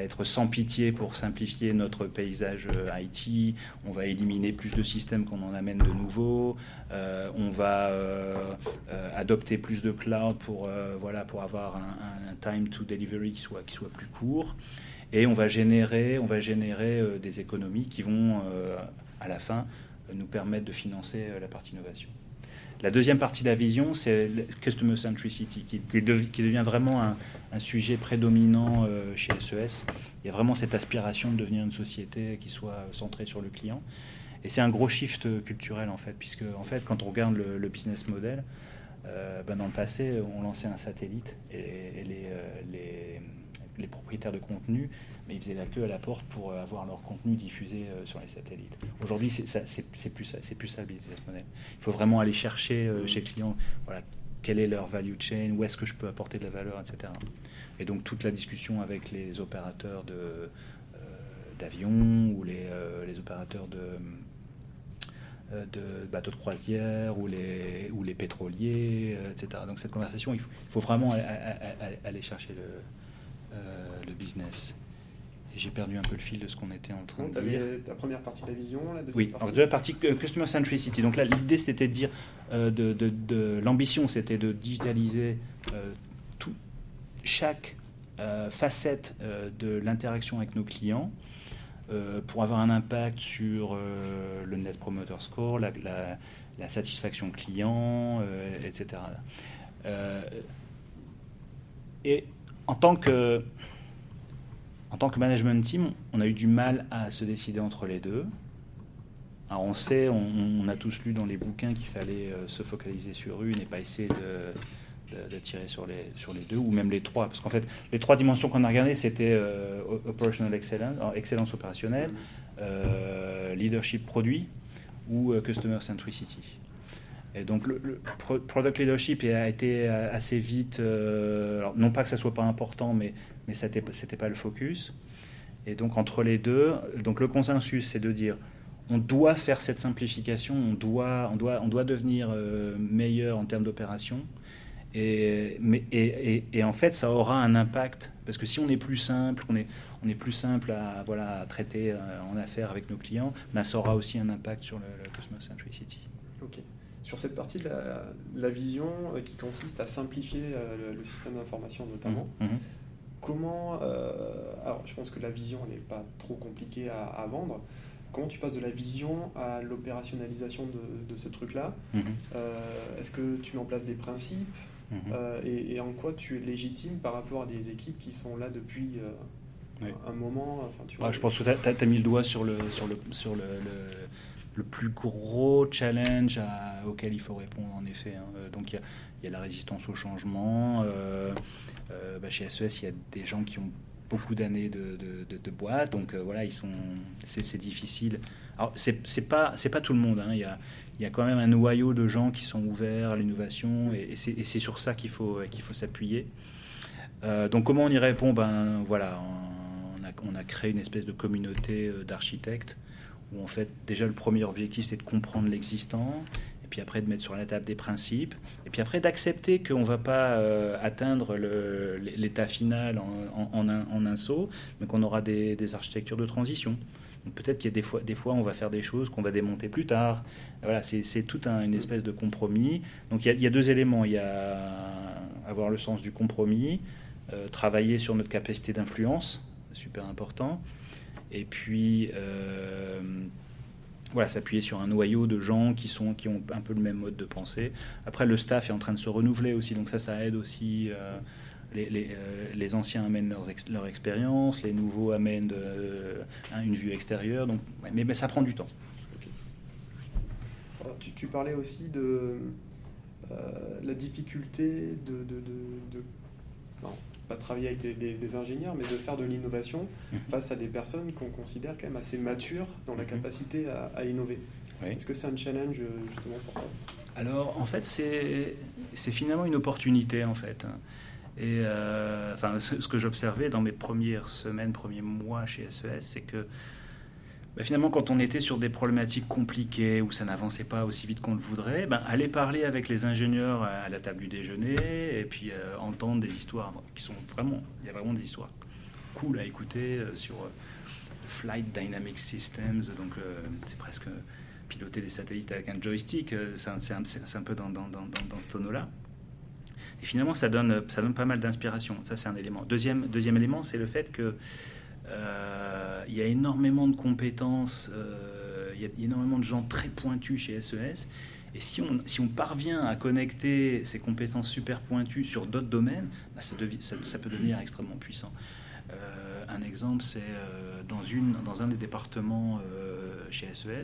être sans pitié pour simplifier notre paysage euh, IT, on va éliminer plus de systèmes qu'on en amène de nouveaux, euh, on va adopter plus de cloud pour, voilà, pour avoir un, time to delivery qui soit, qui soit plus court. Et on va générer, on va générer des économies qui vont, à la fin, nous permettre de financer la partie innovation. La deuxième partie de la vision, c'est Customer Centricity, qui, qui, devient vraiment un, sujet prédominant euh, chez SES. Il y a vraiment cette aspiration de devenir une société qui soit centrée sur le client. Et c'est un gros shift culturel, en fait, puisque en fait, quand on regarde le, business model, euh, ben dans le passé, on lançait un satellite et, euh, les, les, propriétaires de contenu mais ils faisaient la queue à la porte pour euh, avoir leur contenu diffusé euh, sur les satellites. Aujourd'hui, c'est plus ça, c'est plus ça le business model. Il faut vraiment aller chercher euh, chez les clients, voilà, quelle est leur value chain, où est-ce que je peux apporter de la valeur, etc. Et donc toute la discussion avec les opérateurs de d'avions ou les, les opérateurs de de bateaux de croisière ou les, ou les pétroliers, etc. Donc cette conversation, il faut, vraiment aller, chercher le, le business j'ai perdu un peu le fil de ce qu'on était en train de dire. Ta première partie de la vision, la deuxième oui, partie. alors deuxième partie euh, Customer Centricity. Donc là, l'idée c'était de dire, euh, de, de, l'ambition c'était de digitaliser euh, tout, chaque facette de l'interaction avec nos clients pour avoir un impact sur le Net Promoter Score, la, la, la satisfaction client, etc. et en tant que en tant que management team, on a eu du mal à se décider entre les deux. Alors on sait, on, a tous lu dans les bouquins qu'il fallait euh, se focaliser sur une et pas essayer de, d'attirer sur les, sur les deux, ou même les trois. Parce qu'en fait, les trois dimensions qu'on a regardées, c'était operational excellence, excellence opérationnelle, leadership produit ou customer centricity. Et donc le, product leadership a été assez vite, non pas que ça soit pas important, mais, mais ce n'était pas le focus. Et donc entre les deux, donc le consensus, c'est de dire on doit faire cette simplification, on doit, on doit, on doit devenir euh, meilleur en termes d'opération. Et, mais, et, et, en fait, ça aura un impact parce que si on est plus simple, on est, on est plus simple à, voilà, à traiter euh, en affaires avec nos clients, ben, ça aura aussi un impact sur le, Customer Centricity. Ok. Sur cette partie de la, vision euh, qui consiste à simplifier le, système d'information notamment, mmh, mmh. comment, alors je pense que la vision n'est pas trop compliquée à, à vendre, comment tu passes de la vision à l'opérationnalisation de, ce truc-là mhm. euh, Est-ce que tu mets en place des principes mhm. euh, et, en quoi tu es légitime par rapport à des équipes qui sont là depuis euh, un moment enfin, tu Je pense que tu as, mis le doigt sur le, sur le, sur le, le, plus gros challenge auquel il faut répondre en effet. Hein. Donc il y, a la résistance au changement. Bah, chez SES, e il y a des gens qui ont beaucoup d'années de, boîte, donc euh, voilà, ils sont, c'est, difficile. Alors c'est, pas, pas tout le monde. Hein. Il, y a, quand même un noyau de gens qui sont ouverts à l'innovation, et, c'est, sur ça qu'il faut, s'appuyer. Euh, donc comment on y répond? Ben voilà, on a, créé une espèce de communauté euh, d'architectes où en fait déjà le premier objectif c'est de comprendre l'existant et puis après de mettre sur la table des principes, et puis après d'accepter qu'on ne va pas euh, atteindre l'état final en, un, saut, mais qu'on aura des, architectures de transition. Peut-être qu'il y a des fois, des fois, on va faire des choses qu'on va démonter plus tard. Voilà, c'est tout une espèce de compromis. Donc il y, a, deux éléments. Il y a avoir le sens du compromis, euh, travailler sur notre capacité d'influence, super important. Et puis euh, voilà, s'appuyer sur un noyau de gens qui, sont, qui ont un peu le même mode de pensée. Après, le staff est en train de se renouveler aussi, donc ça, ça aide aussi. Euh, euh, les, anciens amènent leur, expérience, les nouveaux amènent une vue extérieure, donc, mais, ça prend du temps. tu, parlais aussi de la difficulté de pas travailler avec des, ingénieurs, mais de faire de l'innovation mhm. face à des personnes qu'on considère quand même assez matures dans la mhm. capacité à, innover. Est-ce que c'est un challenge justement pour toi? Alors en fait c'est finalement une opportunité en fait. Et euh, enfin, ce, ce que j'observais dans mes premières semaines, premiers mois chez SES, c'est que bah, finalement, quand on était sur des problématiques compliquées où ça n'avançait pas aussi vite qu'on le voudrait, ben, aller parler avec les ingénieurs à la table du déjeuner et puis euh, entendre des histoires qui sont vraiment, il y a vraiment des histoires cool à écouter euh, sur euh, Flight Dynamic Systems, donc c'est presque piloter des satellites avec un joystick, c'est un, peu dans, dans, ce tonneau-là. Et finalement, ça donne, ça donne pas mal d'inspiration. Ça, c'est un élément. Deuxième, deuxième élément, c'est le fait que il y a énormément de compétences, euh, il y a énormément de gens très pointus chez SES. E Et si on, si on parvient à connecter ces compétences super pointues sur d'autres domaines, bah, ça, peut devenir extrêmement puissant. Euh, un exemple, c'est dans, dans un des départements chez SES, e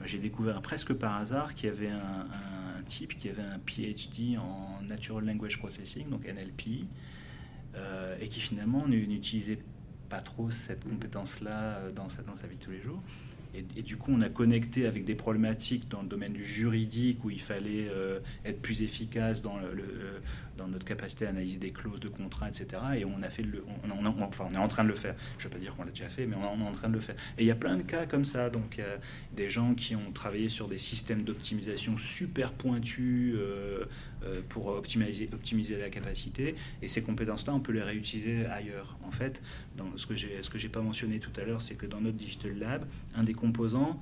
bah, j'ai découvert presque par hasard qu'il y avait un, type qui avait un PhD en Natural Language Processing, donc NLP, et qui finalement n'utilisait pas trop cette compétence-là euh, dans sa, dans sa vie de tous les jours. Et, du coup, on a connecté avec des problématiques dans le domaine du juridique où il fallait euh, être plus efficace dans, le, euh, dans notre capacité à analyser des clauses de contrat, etc. Et on a fait le, on, enfin, on est en train de le faire. Je ne veux pas dire qu'on l'a déjà fait, mais on, est en train de le faire. Et il y a plein de cas comme ça. Donc, des gens qui ont travaillé sur des systèmes d'optimisation super pointus pour optimiser, la capacité. Et ces compétences-là, on peut les réutiliser ailleurs. En fait, ce que que j'ai pas mentionné tout à l'heure, c'est que dans notre Digital Lab, un des composants,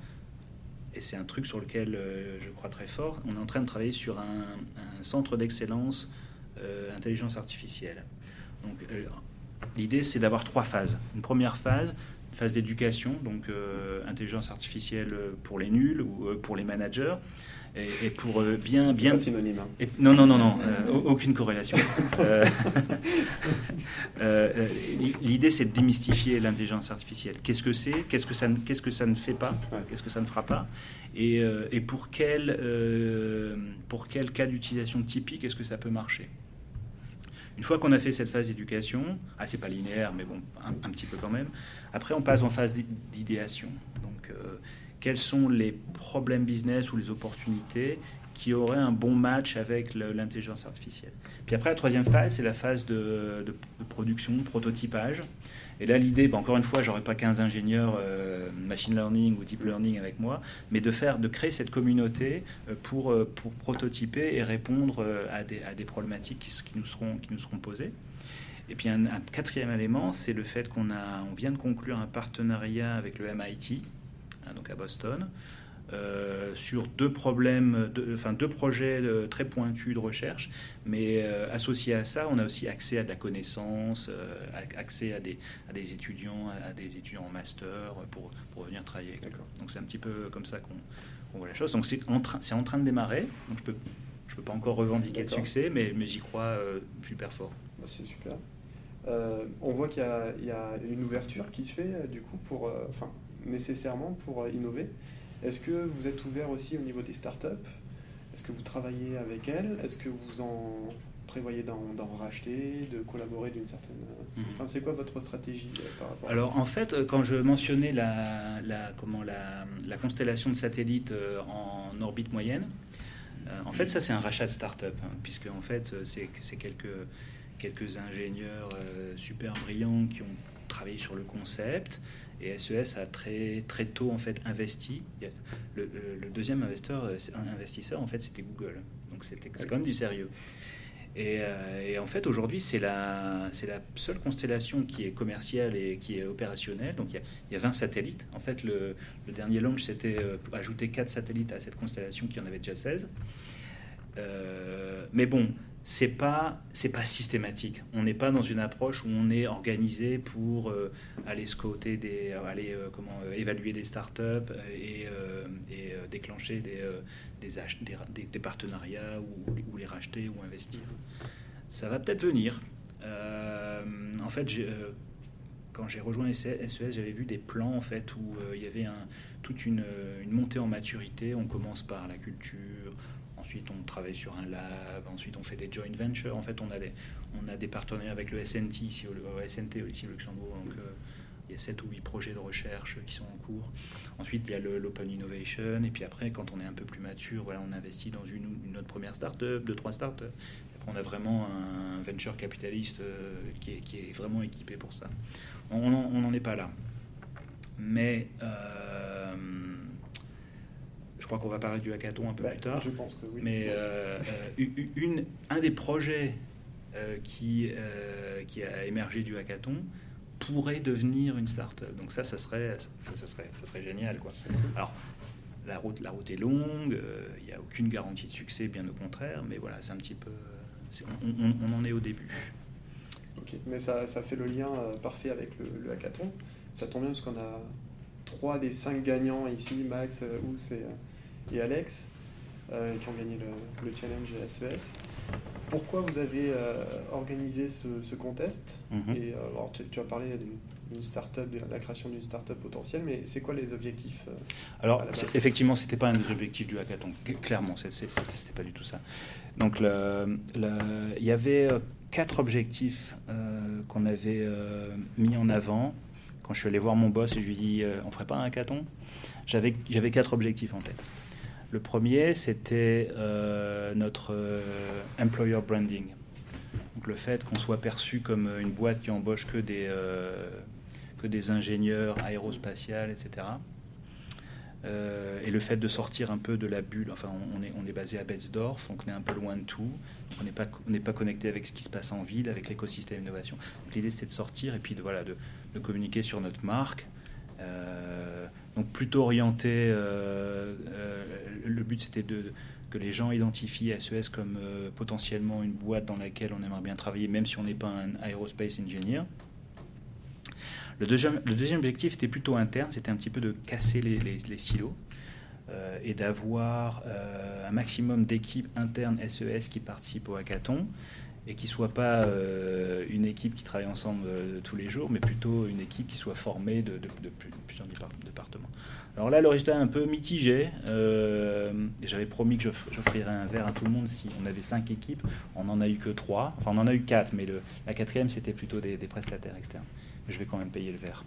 et c'est un truc sur lequel euh, je crois très fort, on est en train de travailler sur un, centre d'excellence euh, intelligence artificielle. Donc, euh, l'idée, c'est d'avoir trois phases. Une première phase, une phase d'éducation, donc intelligence artificielle pour les nuls ou pour les managers. Et, pour bien, bien. Pas synonyme. Hein. non, non, non, non, aucune corrélation. L'idée, c'est de démystifier l'intelligence artificielle. Qu'est-ce que c'est? Qu'est-ce que ça, qu'est-ce que ça ne fait pas? Qu'est-ce que ça ne fera pas? Et, et, pour quel, pour quel cas d'utilisation typique est-ce que ça peut marcher? Une fois qu'on a fait cette phase d'éducation, ah c'est pas linéaire, mais bon, un, petit peu quand même, après on passe en phase d'idéation. Donc euh, quels sont les problèmes business ou les opportunités qui auraient un bon match avec l'intelligence artificielle. Puis après, la troisième phase, c'est la phase de, production, de prototypage. Et là, l'idée, ben, encore une fois, j'aurais pas 15 ingénieurs euh, machine learning ou deep learning avec moi, mais de faire, de créer cette communauté euh, pour, euh, pour prototyper et répondre à des, problématiques qui, nous seront, qui nous seront posées. Et puis un, quatrième élément, c'est le fait qu'on on vient de conclure un partenariat avec le MIT, donc à Boston, euh, sur deux problèmes, enfin deux projets très pointus de recherche, mais euh, associés à ça, on a aussi accès à de la connaissance, euh, accès à des, à des étudiants, à des étudiants en master pour, pour venir travailler. Donc c'est un petit peu comme ça qu'on voit la chose. Donc c'est en, train, en train de démarrer. Donc je peux, je peux pas encore revendiquer de succès, mais, mais j'y crois super fort. Bah, c'est super. on voit qu'il y, y, a une ouverture qui se fait du coup pour, enfin nécessairement pour innover. Est-ce que vous êtes ouvert aussi au niveau des startups? Est-ce que vous travaillez avec elles? Est-ce que vous en prévoyez d'en, racheter, de collaborer d'une certaine... Mhm. Enfin, c'est quoi votre stratégie euh, par rapport à Alors, en fait, euh, quand je mentionnais la, la comment, la, la, constellation de satellites euh, en orbite moyenne, en fait, ça, c'est un rachat de start-up, hein, puisque, en fait, c'est, c'est quelques, quelques ingénieurs super brillants qui ont travaillé sur le concept, et SES a très, très tôt en fait investi. Le, deuxième investisseur, euh, investisseur, en fait, c'était Google. Donc c'était quand même du sérieux. Euh, et, en fait, aujourd'hui, c'est la, la seule constellation qui est commerciale et qui est opérationnelle. Donc il y a, 20 satellites. En fait, le, dernier launch, c'était euh, ajouter 4 satellites à cette constellation qui en avait déjà 16. mais bon, c'est pas c'est pas systématique. On n'est pas dans une approche où on est organisé pour euh, aller scoter des euh, aller euh, comment évaluer des startups et, déclencher des des, partenariats ou, les racheter ou investir. Ça va peut-être venir. en fait, quand j'ai rejoint SES, e j'avais vu des plans en fait où il y avait toute une montée en maturité. On commence par la culture, Ensuite, on travaille sur un lab. Ensuite, on fait des joint ventures. En fait, on a des, on a des partenaires avec le SNT ici, au, SNT ici Luxembourg. Donc, euh, il y a 7 ou 8 projets de recherche qui sont en cours. Ensuite, il y a l'Open Innovation. Et puis après, quand on est un peu plus mature, voilà, on investit dans une, une autre première start-up, deux, trois start-up. Après, on a vraiment un venture capitaliste euh, qui, est, qui, est, vraiment équipé pour ça. On n'en est pas là. Mais euh, crois qu'on va parler du hackathon un peu bah, plus tard. Je pense que oui. Mais euh, euh, une, un des projets euh, qui, qui a émergé du hackathon pourrait devenir une start-up. Donc ça, ça serait, ça, serait, ça serait génial. Quoi. Alors, la route, la route est longue, il n'y a aucune garantie de succès, bien au contraire, mais voilà, c'est un petit peu... on, en est au début. Ok, mais ça, ça fait le lien parfait avec le, le, hackathon. Ça tombe bien parce qu'on a trois des cinq gagnants ici, Max, ou c'est et Alex, euh, qui ont gagné le, challenge SES. Pourquoi vous avez euh, organisé ce, contest mhm. Et euh, alors, tu, as parlé d'une start-up, de la création d'une start-up potentielle, mais c'est quoi les objectifs Alors, effectivement, c'était pas un des objectifs du hackathon. Clairement, c'était pas du tout ça. Donc, il y avait quatre objectifs qu'on avait mis en avant. Quand je suis allé voir mon boss et je lui ai dit, on ferait pas un hackathon? J'avais quatre objectifs en tête. Le premier, c'était euh, notre euh, employer branding. Donc le fait qu'on soit perçu comme une boîte qui embauche que des, euh, que des ingénieurs aérospatiales, etc. et le fait de sortir un peu de la bulle, enfin on est, on est basé à Betzdorf, donc on est un peu loin de tout, on n'est pas, pas connecté avec ce qui se passe en ville, avec l'écosystème d'innovation. L'idée c'était de sortir et puis de, voilà, de, de communiquer sur notre marque, donc plutôt orienté, euh, euh, le but c'était de, que les gens identifient SES comme euh, potentiellement une boîte dans laquelle on aimerait bien travailler, même si on n'est pas un aerospace engineer. Le deuxième, objectif était plutôt interne, c'était un petit peu de casser les, les, silos. et d'avoir un maximum d'équipes internes SES qui participent au hackathon et qui ne soit pas une équipe qui travaille ensemble tous les jours, mais plutôt une équipe qui soit formée de, plusieurs départements. Alors là, le résultat est un peu mitigé. Euh, j'avais promis que j'offrirais un verre à tout le monde si on avait cinq équipes. On n'en a eu que trois. Enfin, on en a eu quatre, mais la quatrième, c'était plutôt des, prestataires externes. Je vais quand même payer le verre.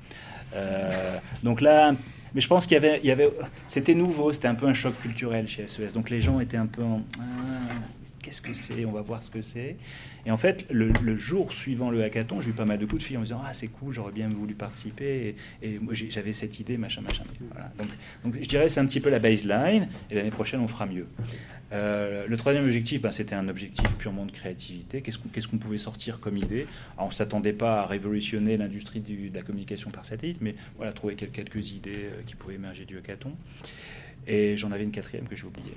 Euh, donc là, mais je pense qu'il y avait, y avait c'était nouveau, c'était un peu un choc culturel chez SES. Donc les gens étaient un peu en, qu'est-ce que c'est On va voir ce que c'est. Et en fait, le, jour suivant le hackathon, j'ai eu pas mal de coups de fil en me disant Ah, c'est cool, j'aurais bien voulu participer. Et, moi, j'avais cette idée, machin, machin. Donc, donc, je dirais c'est un petit peu la baseline. Et l'année prochaine, on fera mieux. Euh, le troisième objectif, ben, c'était un objectif purement de créativité. Qu'est-ce qu'on pouvait sortir comme idée? On ne s'attendait pas à révolutionner l'industrie de la communication par satellite, mais voilà, trouver quelques idées euh, qui pouvaient émerger du hackathon. Et j'en avais une quatrième que j'ai oubliée.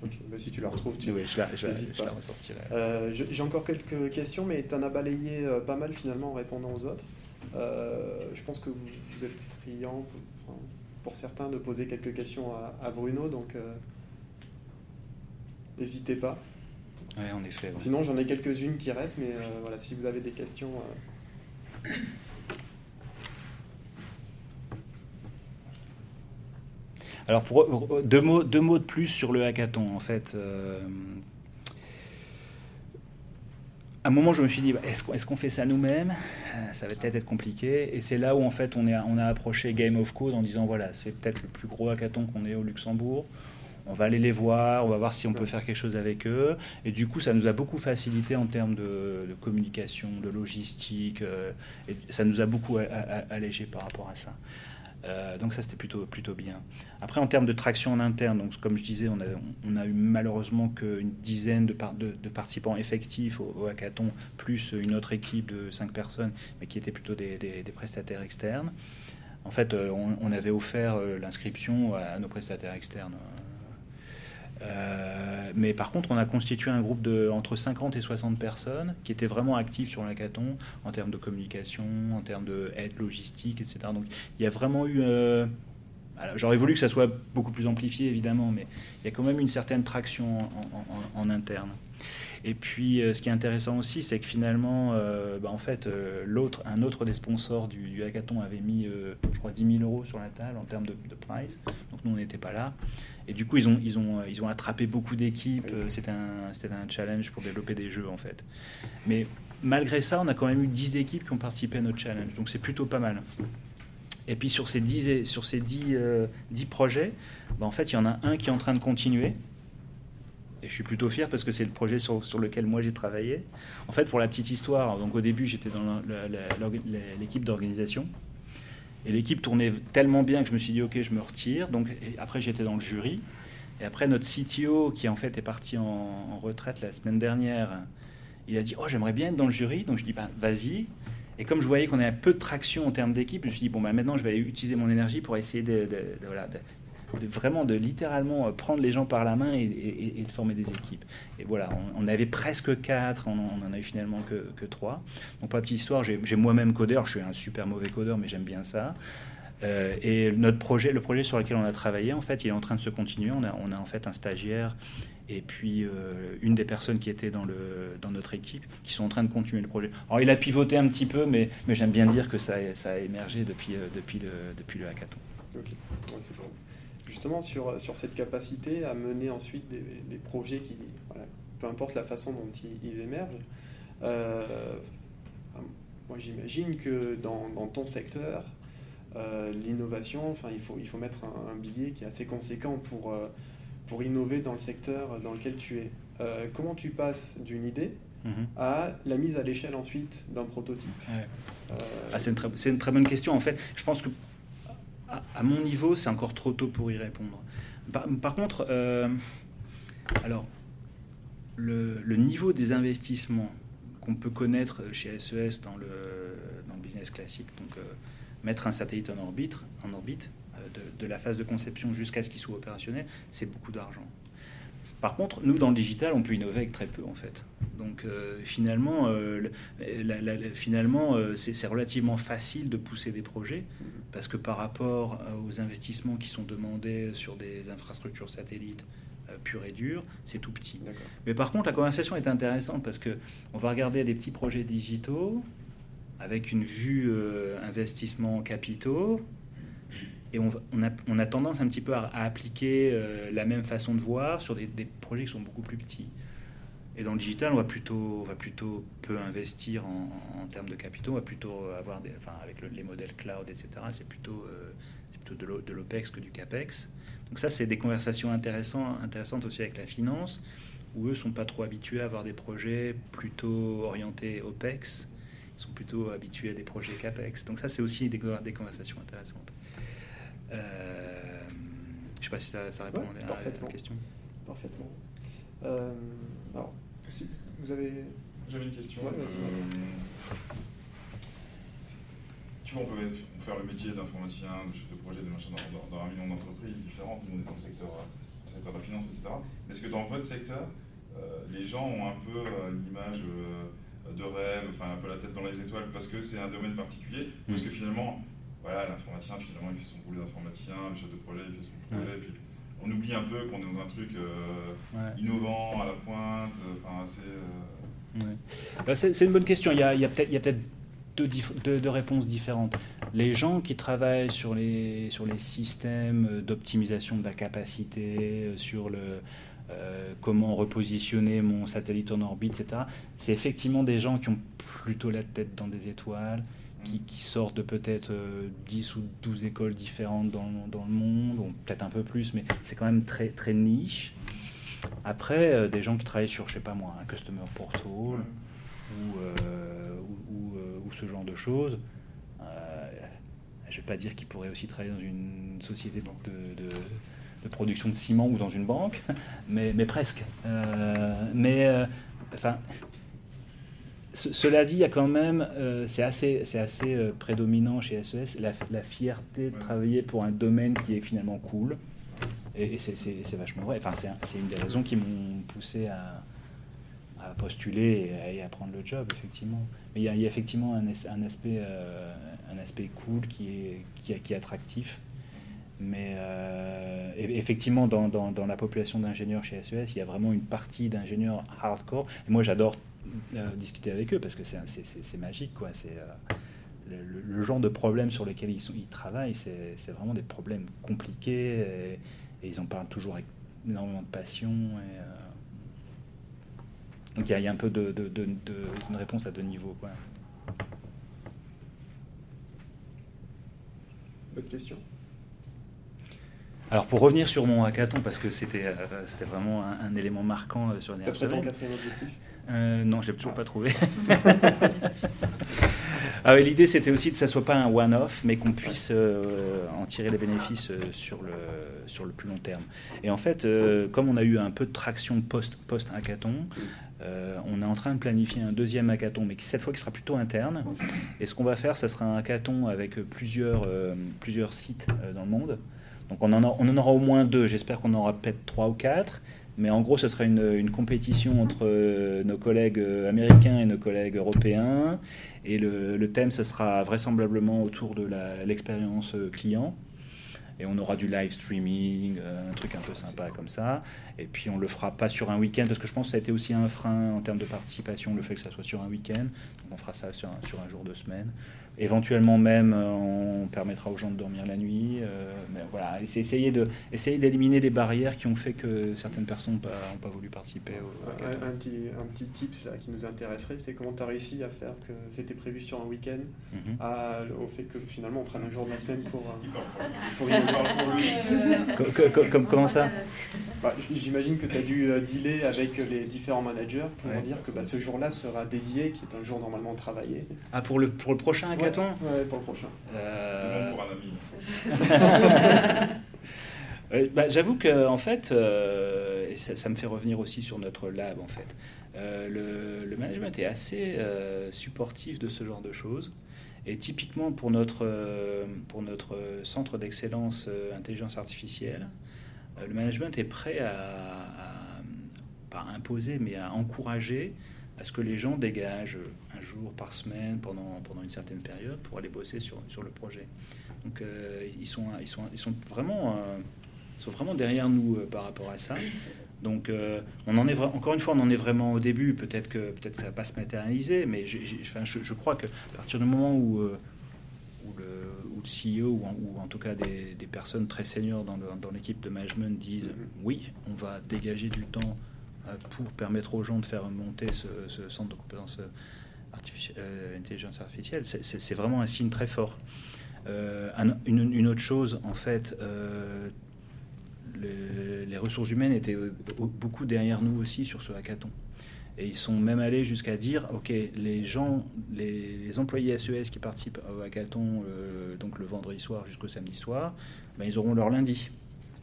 Bah, si tu la retrouves, tu oui, je la, je, la ressortirai. Euh, j'ai encore quelques questions, mais tu en as balayé euh, pas mal finalement en répondant aux autres. Euh, je pense que vous, êtes friand, pour, certains, de poser quelques questions à, Bruno, donc n'hésitez pas. Oui, en effet. Sinon, j'en ai quelques-unes qui restent, mais voilà, si vous avez des questions. Alors, pour, deux, mots, deux mots de plus sur le hackathon, en fait. Euh, à un moment, je me suis dit, bah, est-ce qu'on fait ça nous-mêmes? Euh, Ça va peut-être être compliqué. Et c'est là où, en fait, on, est, on a approché Game of Code en disant, voilà, c'est peut-être le plus gros hackathon qu'on ait au Luxembourg. On va aller les voir, on va voir si on peut faire quelque chose avec eux. Et du coup, ça nous a beaucoup facilité en termes de, communication, de logistique. Euh, et ça nous a beaucoup allégé par rapport à ça. Euh, donc ça c'était plutôt, plutôt bien. Après en termes de traction en interne, donc comme je disais, on a, eu malheureusement qu'une dizaine de, participants effectifs au, hackathon, plus une autre équipe de 5 personnes, mais qui étaient plutôt des, des, prestataires externes. En fait, euh, on, avait offert euh, l'inscription à nos prestataires externes euh, mais par contre, on a constitué un groupe de entre 50 et 60 personnes qui étaient vraiment actifs sur l'hackathon en termes de communication, en termes d'aide logistique, etc. Donc il y a vraiment eu. Euh, j'aurais voulu que ça soit beaucoup plus amplifié, évidemment, mais il y a quand même une certaine traction en, interne. Et puis, euh, ce qui est intéressant aussi, c'est que finalement, bah, en fait, un autre des sponsors du, hackathon avait mis, je crois, 10 000 euros sur la table en termes de, de price. Donc, nous, on n'était pas là. Et du coup, ils ont, ils ont, ils ont attrapé beaucoup d'équipes. C'était un, un challenge pour développer des jeux, en fait. Mais malgré ça, on a quand même eu 10 équipes qui ont participé à notre challenge. Donc c'est plutôt pas mal. Et puis sur ces 10, sur ces 10, 10 euh, projets, bah, en fait, il y en a un qui est en train de continuer. Et je suis plutôt fier parce que c'est le projet sur, sur lequel moi j'ai travaillé. En fait, pour la petite histoire, donc au début, j'étais dans l'équipe d'organisation. Et l'équipe tournait tellement bien que je me suis dit, ok, je me retire. Donc après, j'étais dans le jury. Et après, notre CTO, qui en fait est parti en, retraite la semaine dernière, il a dit, oh, j'aimerais bien être dans le jury. Donc je dis, bah, vas-y. Et comme je voyais qu'on avait peu de traction en termes d'équipe, je me suis dit, bon, bah, maintenant, je vais utiliser mon énergie pour essayer de, vraiment de littéralement euh, prendre les gens par la main et, de former des équipes. Et voilà, on, avait presque quatre, on, en a eu finalement que, trois. Donc, pour la petite histoire, j'ai moi-même codeur, je suis un super mauvais codeur, mais j'aime bien ça. Euh, et notre projet, le projet sur lequel on a travaillé, en fait, il est en train de se continuer. On a, on a en fait un stagiaire et puis euh, une des personnes qui étaient dans, le, dans notre équipe qui sont en train de continuer le projet. Alors il a pivoté un petit peu, mais, mais j'aime bien dire que ça, ça a émergé depuis, depuis, le, depuis le hackathon. Justement sur, sur cette capacité à mener ensuite des, projets qui, peu importe la façon dont ils, émergent. Euh, moi, j'imagine que dans, dans, ton secteur, euh, l'innovation, enfin, il faut, il faut mettre un, billet qui est assez conséquent pour, euh, pour innover dans le secteur dans lequel tu es. comment tu passes d'une idée mhm. à la mise à l'échelle ensuite d'un prototype? Ah, C'est une, une, très bonne question. En fait, je pense que à, mon niveau, c'est encore trop tôt pour y répondre. Par, contre, euh, alors, le, niveau des investissements qu'on peut connaître chez SES dans le, dans le business classique, donc euh, mettre un satellite en orbite, en orbite euh, de, la phase de conception jusqu'à ce qu'il soit opérationnel, c'est beaucoup d'argent. Par contre, nous, dans le digital, on peut innover avec très peu, en fait. Donc euh, finalement, euh, finalement c'est relativement facile de pousser des projets parce que par rapport aux investissements qui sont demandés sur des infrastructures satellites pures et dures, c'est tout petit. Mais par contre, la conversation est intéressante parce que on va regarder des petits projets digitaux avec une vue investissement capitaux et on, a, on, tendance un petit peu à, appliquer la même façon de voir sur des, projets qui sont beaucoup plus petits. Et dans le digital, on va plutôt, va plutôt peu investir en, termes de capitaux, on va plutôt avoir des, enfin, avec les modèles cloud, etc. C'est plutôt, euh, de l'OPEX que du CAPEX. Donc ça, c'est des conversations intéressantes, aussi avec la finance, où eux sont pas trop habitués à avoir des projets plutôt orientés OPEX. Ils sont plutôt habitués à des projets CAPEX. Donc ça, c'est aussi des, conversations intéressantes. Euh, je ne sais pas si ça, répond à la question. Parfaitement. Euh, alors, vous avez. J'avais une question. Euh, tu vois, on peut faire le métier d'informaticien, de chef de projet, de machin dans, un million d'entreprises différentes. Nous, on est dans le secteur, secteur de la finance, etc. Mais est-ce que dans votre secteur, euh, les gens ont un peu l'image de rêve, enfin un peu la tête dans les étoiles, parce que c'est un domaine particulier, parce que finalement, voilà, l'informaticien, finalement, il fait son boulot d'informaticien, le chef de projet, il fait son projet, puis on oublie un peu qu'on est dans un truc euh, innovant, à la pointe, enfin euh, bah, c'est une bonne question. Il y a, peut-être deux, deux, réponses différentes. Les gens qui travaillent sur les, sur les systèmes d'optimisation de la capacité, sur le, euh, comment repositionner mon satellite en orbite, etc., c'est effectivement des gens qui ont plutôt la tête dans des étoiles, qui, sortent de peut-être 10 euh, ou 12 écoles différentes dans, dans le monde, peut-être un peu plus, mais c'est quand même très, très niche. Après, euh, des gens qui travaillent sur, je sais pas moi, un customer portal ou, euh, ou, ou, ce genre de choses. je vais pas dire qu'ils pourraient aussi travailler dans une société de, de, de, production de ciment ou dans une banque, mais, mais presque. mais cela dit, il y a quand même, euh, c'est assez, c'est assez euh, prédominant chez SES, la, fierté de travailler pour un domaine qui est finalement cool. Et, c'est vachement vrai. Enfin, c'est une des raisons qui m'ont poussé à, postuler et à, prendre le job, effectivement. Mais il y a, effectivement un, un aspect, euh, un aspect cool qui est, qui, qui est attractif. Mais effectivement, dans, dans, dans, la population d'ingénieurs chez SES, il y a vraiment une partie d'ingénieurs hardcore. Et moi, j'adore discuter avec eux parce que c'est magique. Quoi. C'est, euh, le, genre de problèmes sur lesquels ils, sont, ils travaillent, c'est vraiment des problèmes compliqués et, ils en parlent toujours avec énormément de passion. Et, euh, donc il y, a un peu de, de, de, une réponse à deux niveaux. Quoi. D'autres questions alors pour revenir sur mon hackathon, parce que c'était c'était vraiment un, élément marquant sur les ton quatrième objectif? Euh, non, je l'ai toujours pas trouvé. ah, L'idée, c'était aussi que ça soit pas un one-off, mais qu'on puisse euh, en tirer les bénéfices euh, sur, le, sur le plus long terme. Et en fait, comme on a eu un peu de traction post-hackathon, on est en train de planifier un deuxième hackathon, mais cette fois qui sera plutôt interne. Et ce qu'on va faire, ça sera un hackathon avec plusieurs, plusieurs sites dans le monde. Donc on en, on en aura au moins deux, j'espère qu'on en aura peut-être trois ou quatre. Mais en gros, ce sera une, compétition entre euh, nos collègues euh, américains et nos collègues européens. Et le, thème, ce sera vraisemblablement autour de l'expérience euh, client. Et on aura du live streaming, un truc un peu sympa comme ça. Et puis on le fera pas sur un week-end, parce que je pense que ça a été aussi un frein en termes de participation, le fait que ça soit sur un week-end. Donc on fera ça sur sur un jour de semaine. Éventuellement même, euh, on permettra aux gens de dormir la nuit. Euh, mais voilà, c'est essayer de essayer d'éliminer les barrières qui ont fait que certaines personnes n'ont pas, pas, voulu participer. Au, un, petit, un petit tip là, qui nous intéresserait, c'est comment tu as réussi à faire que c'était prévu sur un week-end, mhm. au fait que finalement on prenne un jour de la semaine pour, euh, pour, pour comme, Comment ça bah, J'imagine que tu as dû dealer avec les différents managers pour dire que bah, ce jour-là sera dédié, qui est un jour normalement travaillé. Ah, pour le, pour le prochain Ouais, pour le prochain. Euh... Bon pour un ami. bah, J'avoue que en fait, euh, ça, ça, me fait revenir aussi sur notre lab en fait. Euh, le, le, management est assez euh, supportif de ce genre de choses. Et typiquement pour notre, pour notre centre d'excellence intelligence artificielle, le management est prêt à, à, pas imposer, mais à encourager à ce que les gens dégagent jour par semaine pendant, pendant une certaine période pour aller bosser sur, sur le projet. Donc ils, sont, ils, sont, ils sont vraiment sont vraiment derrière nous euh, par rapport à ça. Donc, euh, on en est encore une fois, on en est vraiment au début. Peut-être que peut-être ça va pas se matérialiser, mais enfin, je, crois que à partir du moment où, euh, où, le, où le, CEO ou en, tout cas des, des, personnes très seniors dans, dans l'équipe de management disent mm-hmm. oui, on va dégager du temps pour permettre aux gens de faire monter ce, centre de compétences artificielle, intelligence artificielle, c'est vraiment un signe très fort. une, une, autre chose, en fait, les, ressources humaines étaient euh, beaucoup derrière nous aussi sur ce hackathon. Et ils sont même allés jusqu'à dire, OK, les gens, les, employés SES qui participent au hackathon, euh, donc le vendredi soir jusqu'au samedi soir, ben, ils auront leur lundi.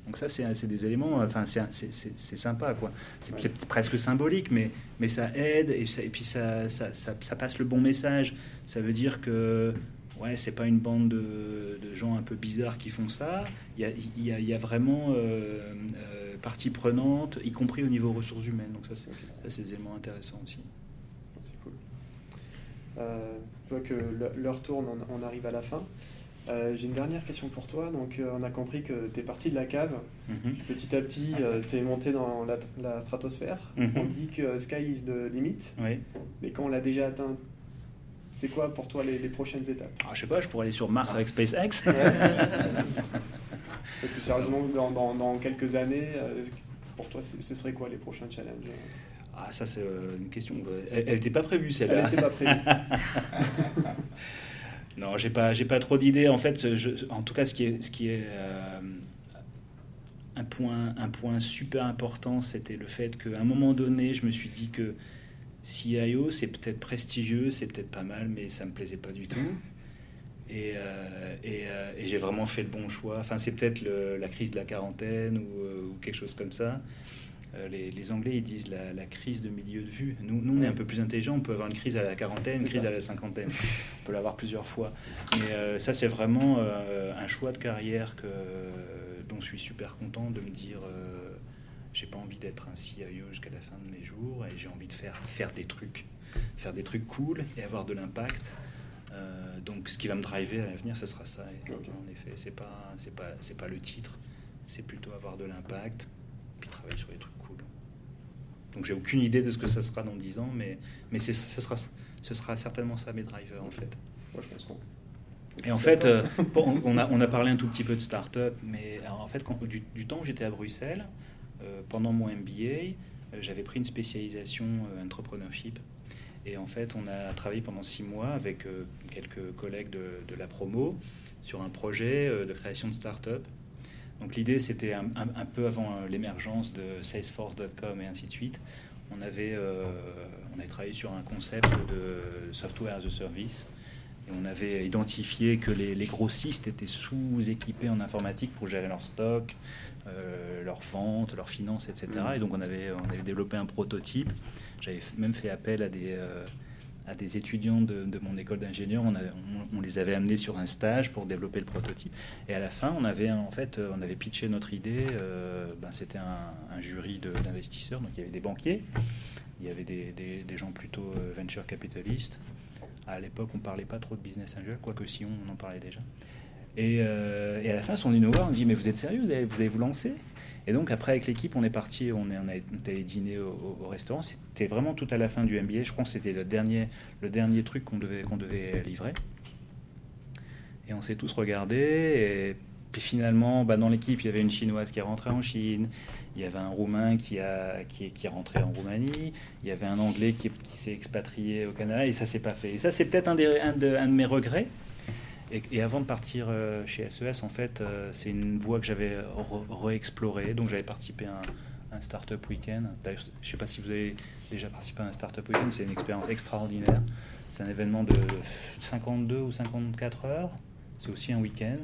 Donc ça, c'est des éléments, enfin, c'est sympa, quoi. C'est presque symbolique, mais, mais ça aide et, et puis ça, ça, ça, passe le bon message. Ça veut dire que ouais, c'est pas une bande de, gens un peu bizarres qui font ça. Il y a, vraiment euh, euh, partie prenante, y compris au niveau ressources humaines. Donc ça, c'est des éléments intéressants aussi. C'est cool. Euh, je vois que l'heure tourne, on, arrive à la fin. J'ai une dernière question pour toi. Donc, on a compris que tu es parti de la cave. Mhm. Petit à petit, tu es monté dans la, stratosphère. Mhm. On dit que sky is the limit. Mais quand on l'a déjà atteint, c'est quoi pour toi les, prochaines étapes? Ah, Je sais pas, je pourrais aller sur Mars avec SpaceX. Et plus sérieusement, dans, quelques années, euh, pour toi, ce serait quoi les prochains challenges? Ah, ça, c'est euh, une question. Euh, elle n'était pas prévue, celle-là. Elle n'était pas prévue. non, j'ai pas, j'ai pas trop d'idées. En fait, en tout cas, ce qui est, ce qui est un, point, un point super important, c'était le fait qu'à un moment donné, je me suis dit que CIO, c'est peut-être prestigieux, c'est peut-être pas mal, mais ça me plaisait pas du tout. Et, euh, euh, et, j'ai vraiment fait le bon choix. Enfin, c'est peut-être la crise de la quarantaine ou, euh, quelque chose comme ça. Les, Anglais, ils disent la, crise de milieu de vue. Nous, nous, on est un peu plus intelligents. On peut avoir une crise à la quarantaine, une crise à la cinquantaine. On peut l'avoir plusieurs fois. Mais ça, c'est vraiment un choix de carrière que, dont je suis super content de me dire j'ai pas envie d'être un CIO jusqu'à la fin de mes jours et j'ai envie de faire, faire des trucs, faire des trucs cool et avoir de l'impact. Euh, donc ce qui va me driver à l'avenir, ce sera ça. En effet, c'est pas, c'est pas, c'est pas le titre, c'est plutôt avoir de l'impact puis travailler sur des trucs. Donc j'ai aucune idée de ce que ça sera dans 10 ans, mais, mais ce, sera, ce sera certainement ça mes drivers en fait. Moi je pense Et en fait, euh, on, a, on a parlé un tout petit peu de start-up, mais en fait, quand, du, du temps où j'étais à Bruxelles, euh, pendant mon MBA, euh, j'avais pris une spécialisation entrepreneurship. Et en fait, on a travaillé pendant six mois avec quelques collègues de, la promo sur un projet de création de start-up. Donc l'idée, c'était un, peu avant l'émergence de Salesforce.com et ainsi de suite. On avait, on avait travaillé sur un concept de software as a service. Et on avait identifié que les, les grossistes étaient sous-équipés en informatique pour gérer leur stock, euh, leurs ventes, leurs finances, etc. Mm. Et donc on avait, on avait développé un prototype. J'avais même fait appel à des, euh, à des étudiants de, mon école d'ingénieur. On, on, les avait amenés sur un stage pour développer le prototype. Et à la fin, on avait en fait, on avait pitché notre idée. Euh, ben, C'était un, jury d'investisseurs. Donc il y avait des banquiers, il y avait des, gens plutôt venture capitalistes. À l'époque, on parlait pas trop de business angel, quoique si on en parlait déjà. Euh, et, à la fin, son voir on dit Mais vous êtes sérieux Vous allez vous, lancer? Et donc, après, avec l'équipe, on est parti, on est, on est allé dîner au, restaurant. C'était vraiment tout à la fin du MBA. Je crois que c'était le dernier, le dernier truc qu'on devait, qu'on devait livrer. Et on s'est tous regardés. Et puis finalement, bah, dans l'équipe, il y avait une Chinoise qui est rentrée en Chine. Il y avait un Roumain qui, a, qui, est, qui est rentré en Roumanie. Il y avait un Anglais qui, qui s'est expatrié au Canada. Et ça s'est pas fait. Et ça, c'est peut-être un, un, de, un de mes regrets. Et, avant de partir euh, chez SES, en fait, euh, c'est une voie que j'avais réexplorée. Donc j'avais participé à un, Startup Weekend. je ne sais pas si vous avez déjà participé à un Startup Weekend, c'est une expérience extraordinaire. C'est un événement de 52 ou 54 heures. C'est aussi un week-end.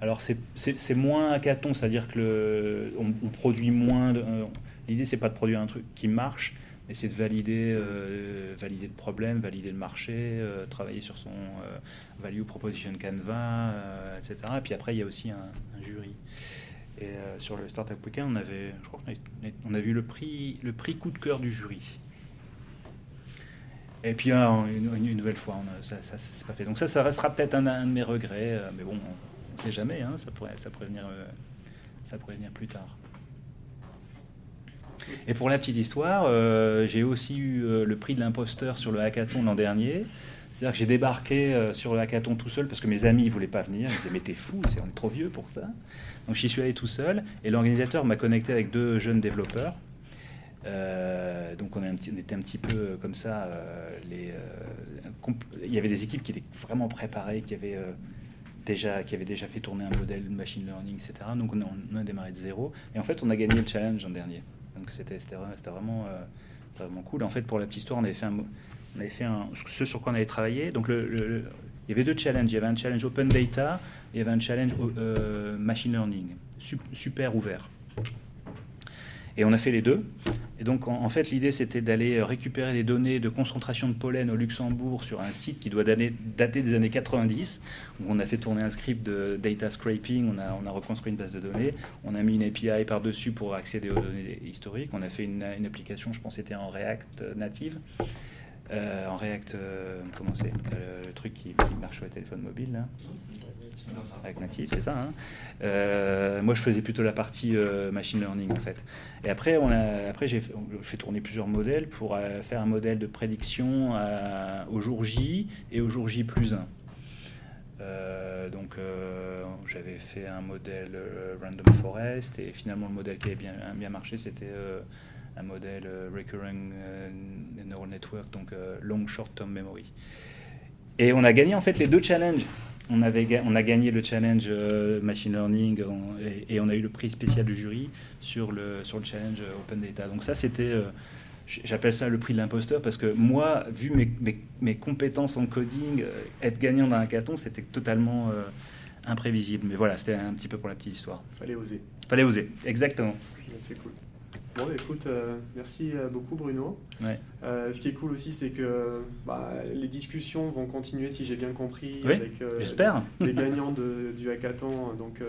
Alors c'est moins hackathon, c'est-à-dire que on, produit moins. Euh, l'idée c'est pas de produire un truc qui marche, c'est de valider, euh, valider le problème, valider le marché, euh, travailler sur son euh, value proposition canvas, etc. Et puis après, il y a aussi un, jury. Et sur le Startup Weekend, on avait, je crois on a vu le prix, le prix coup de cœur du jury. Et puis une, une, nouvelle fois, on ça, ça pas fait. Donc ça, ça restera peut-être un, un, de mes regrets, mais bon, on ne sait jamais, hein, ça, pourrait, ça, pourrait venir, ça pourrait venir plus tard. Et pour la petite histoire, euh, j'ai aussi eu euh, le prix de l'imposteur sur le hackathon l'an dernier. C'est-à-dire que j'ai débarqué euh, sur le hackathon tout seul parce que mes amis ne voulaient pas venir. Ils disaient Mais t'es fou, on est trop vieux pour ça. Donc j'y suis allé tout seul et l'organisateur m'a connecté avec deux jeunes développeurs. donc on, était un petit peu comme ça. il y avait des équipes qui étaient vraiment préparées, qui avaient déjà, qui déjà fait tourner un modèle machine learning, etc. Donc on a, on a, démarré de zéro. Et en fait, on a gagné le challenge l'an dernier. Donc c'était vraiment, euh, vraiment cool. En fait, pour la petite histoire, on avait fait, on avait fait ce sur quoi on avait travaillé. Donc il y avait deux challenges. Il y avait un challenge open data et il y avait un challenge euh, machine learning, super ouvert. Et on a fait les deux. Et donc, en, fait, l'idée, c'était d'aller récupérer les données de concentration de pollen au Luxembourg sur un site qui doit dater des années 90. Où on a fait tourner un script de data scraping, on a, on a reconstruit une base de données, on a mis une API par-dessus pour accéder aux données historiques. On a fait une, application, je pense, c'était en React native. Euh, en React, euh, comment c'est le, truc qui, marche sur les téléphones mobiles là avec Native, c'est ça. Hein. Euh, moi, je faisais plutôt la partie machine learning en fait. Et après, on a, après j'ai fait, tourner plusieurs modèles pour faire un modèle de prédiction au jour J et au jour J plus 1. donc, j'avais fait un modèle Random Forest et finalement, le modèle qui avait bien, bien marché, c'était un modèle euh, Recurring euh, Neural Network, donc euh, Long Short Term Memory. Et on a gagné en fait les deux challenges. On, avait, on a gagné le challenge Machine Learning et, on a eu le prix spécial du jury sur le, sur le challenge Open Data. Donc ça, c'était, j'appelle ça le prix de l'imposteur parce que moi, vu mes, mes, compétences en coding, être gagnant dans un hackathon, c'était totalement imprévisible. Mais voilà, c'était un petit peu pour la petite histoire. Fallait oser. Fallait oser, exactement. C'est cool. Bon, écoute, euh, merci euh, beaucoup Bruno. Euh, ce qui est cool aussi, c'est que bah, les discussions vont continuer, si j'ai bien compris, avec les gagnants du hackathon. Donc,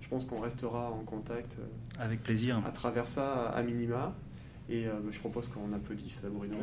je pense qu'on restera en contact. avec plaisir. À travers ça, à minima. Et bah, je propose qu'on applaudisse Bruno.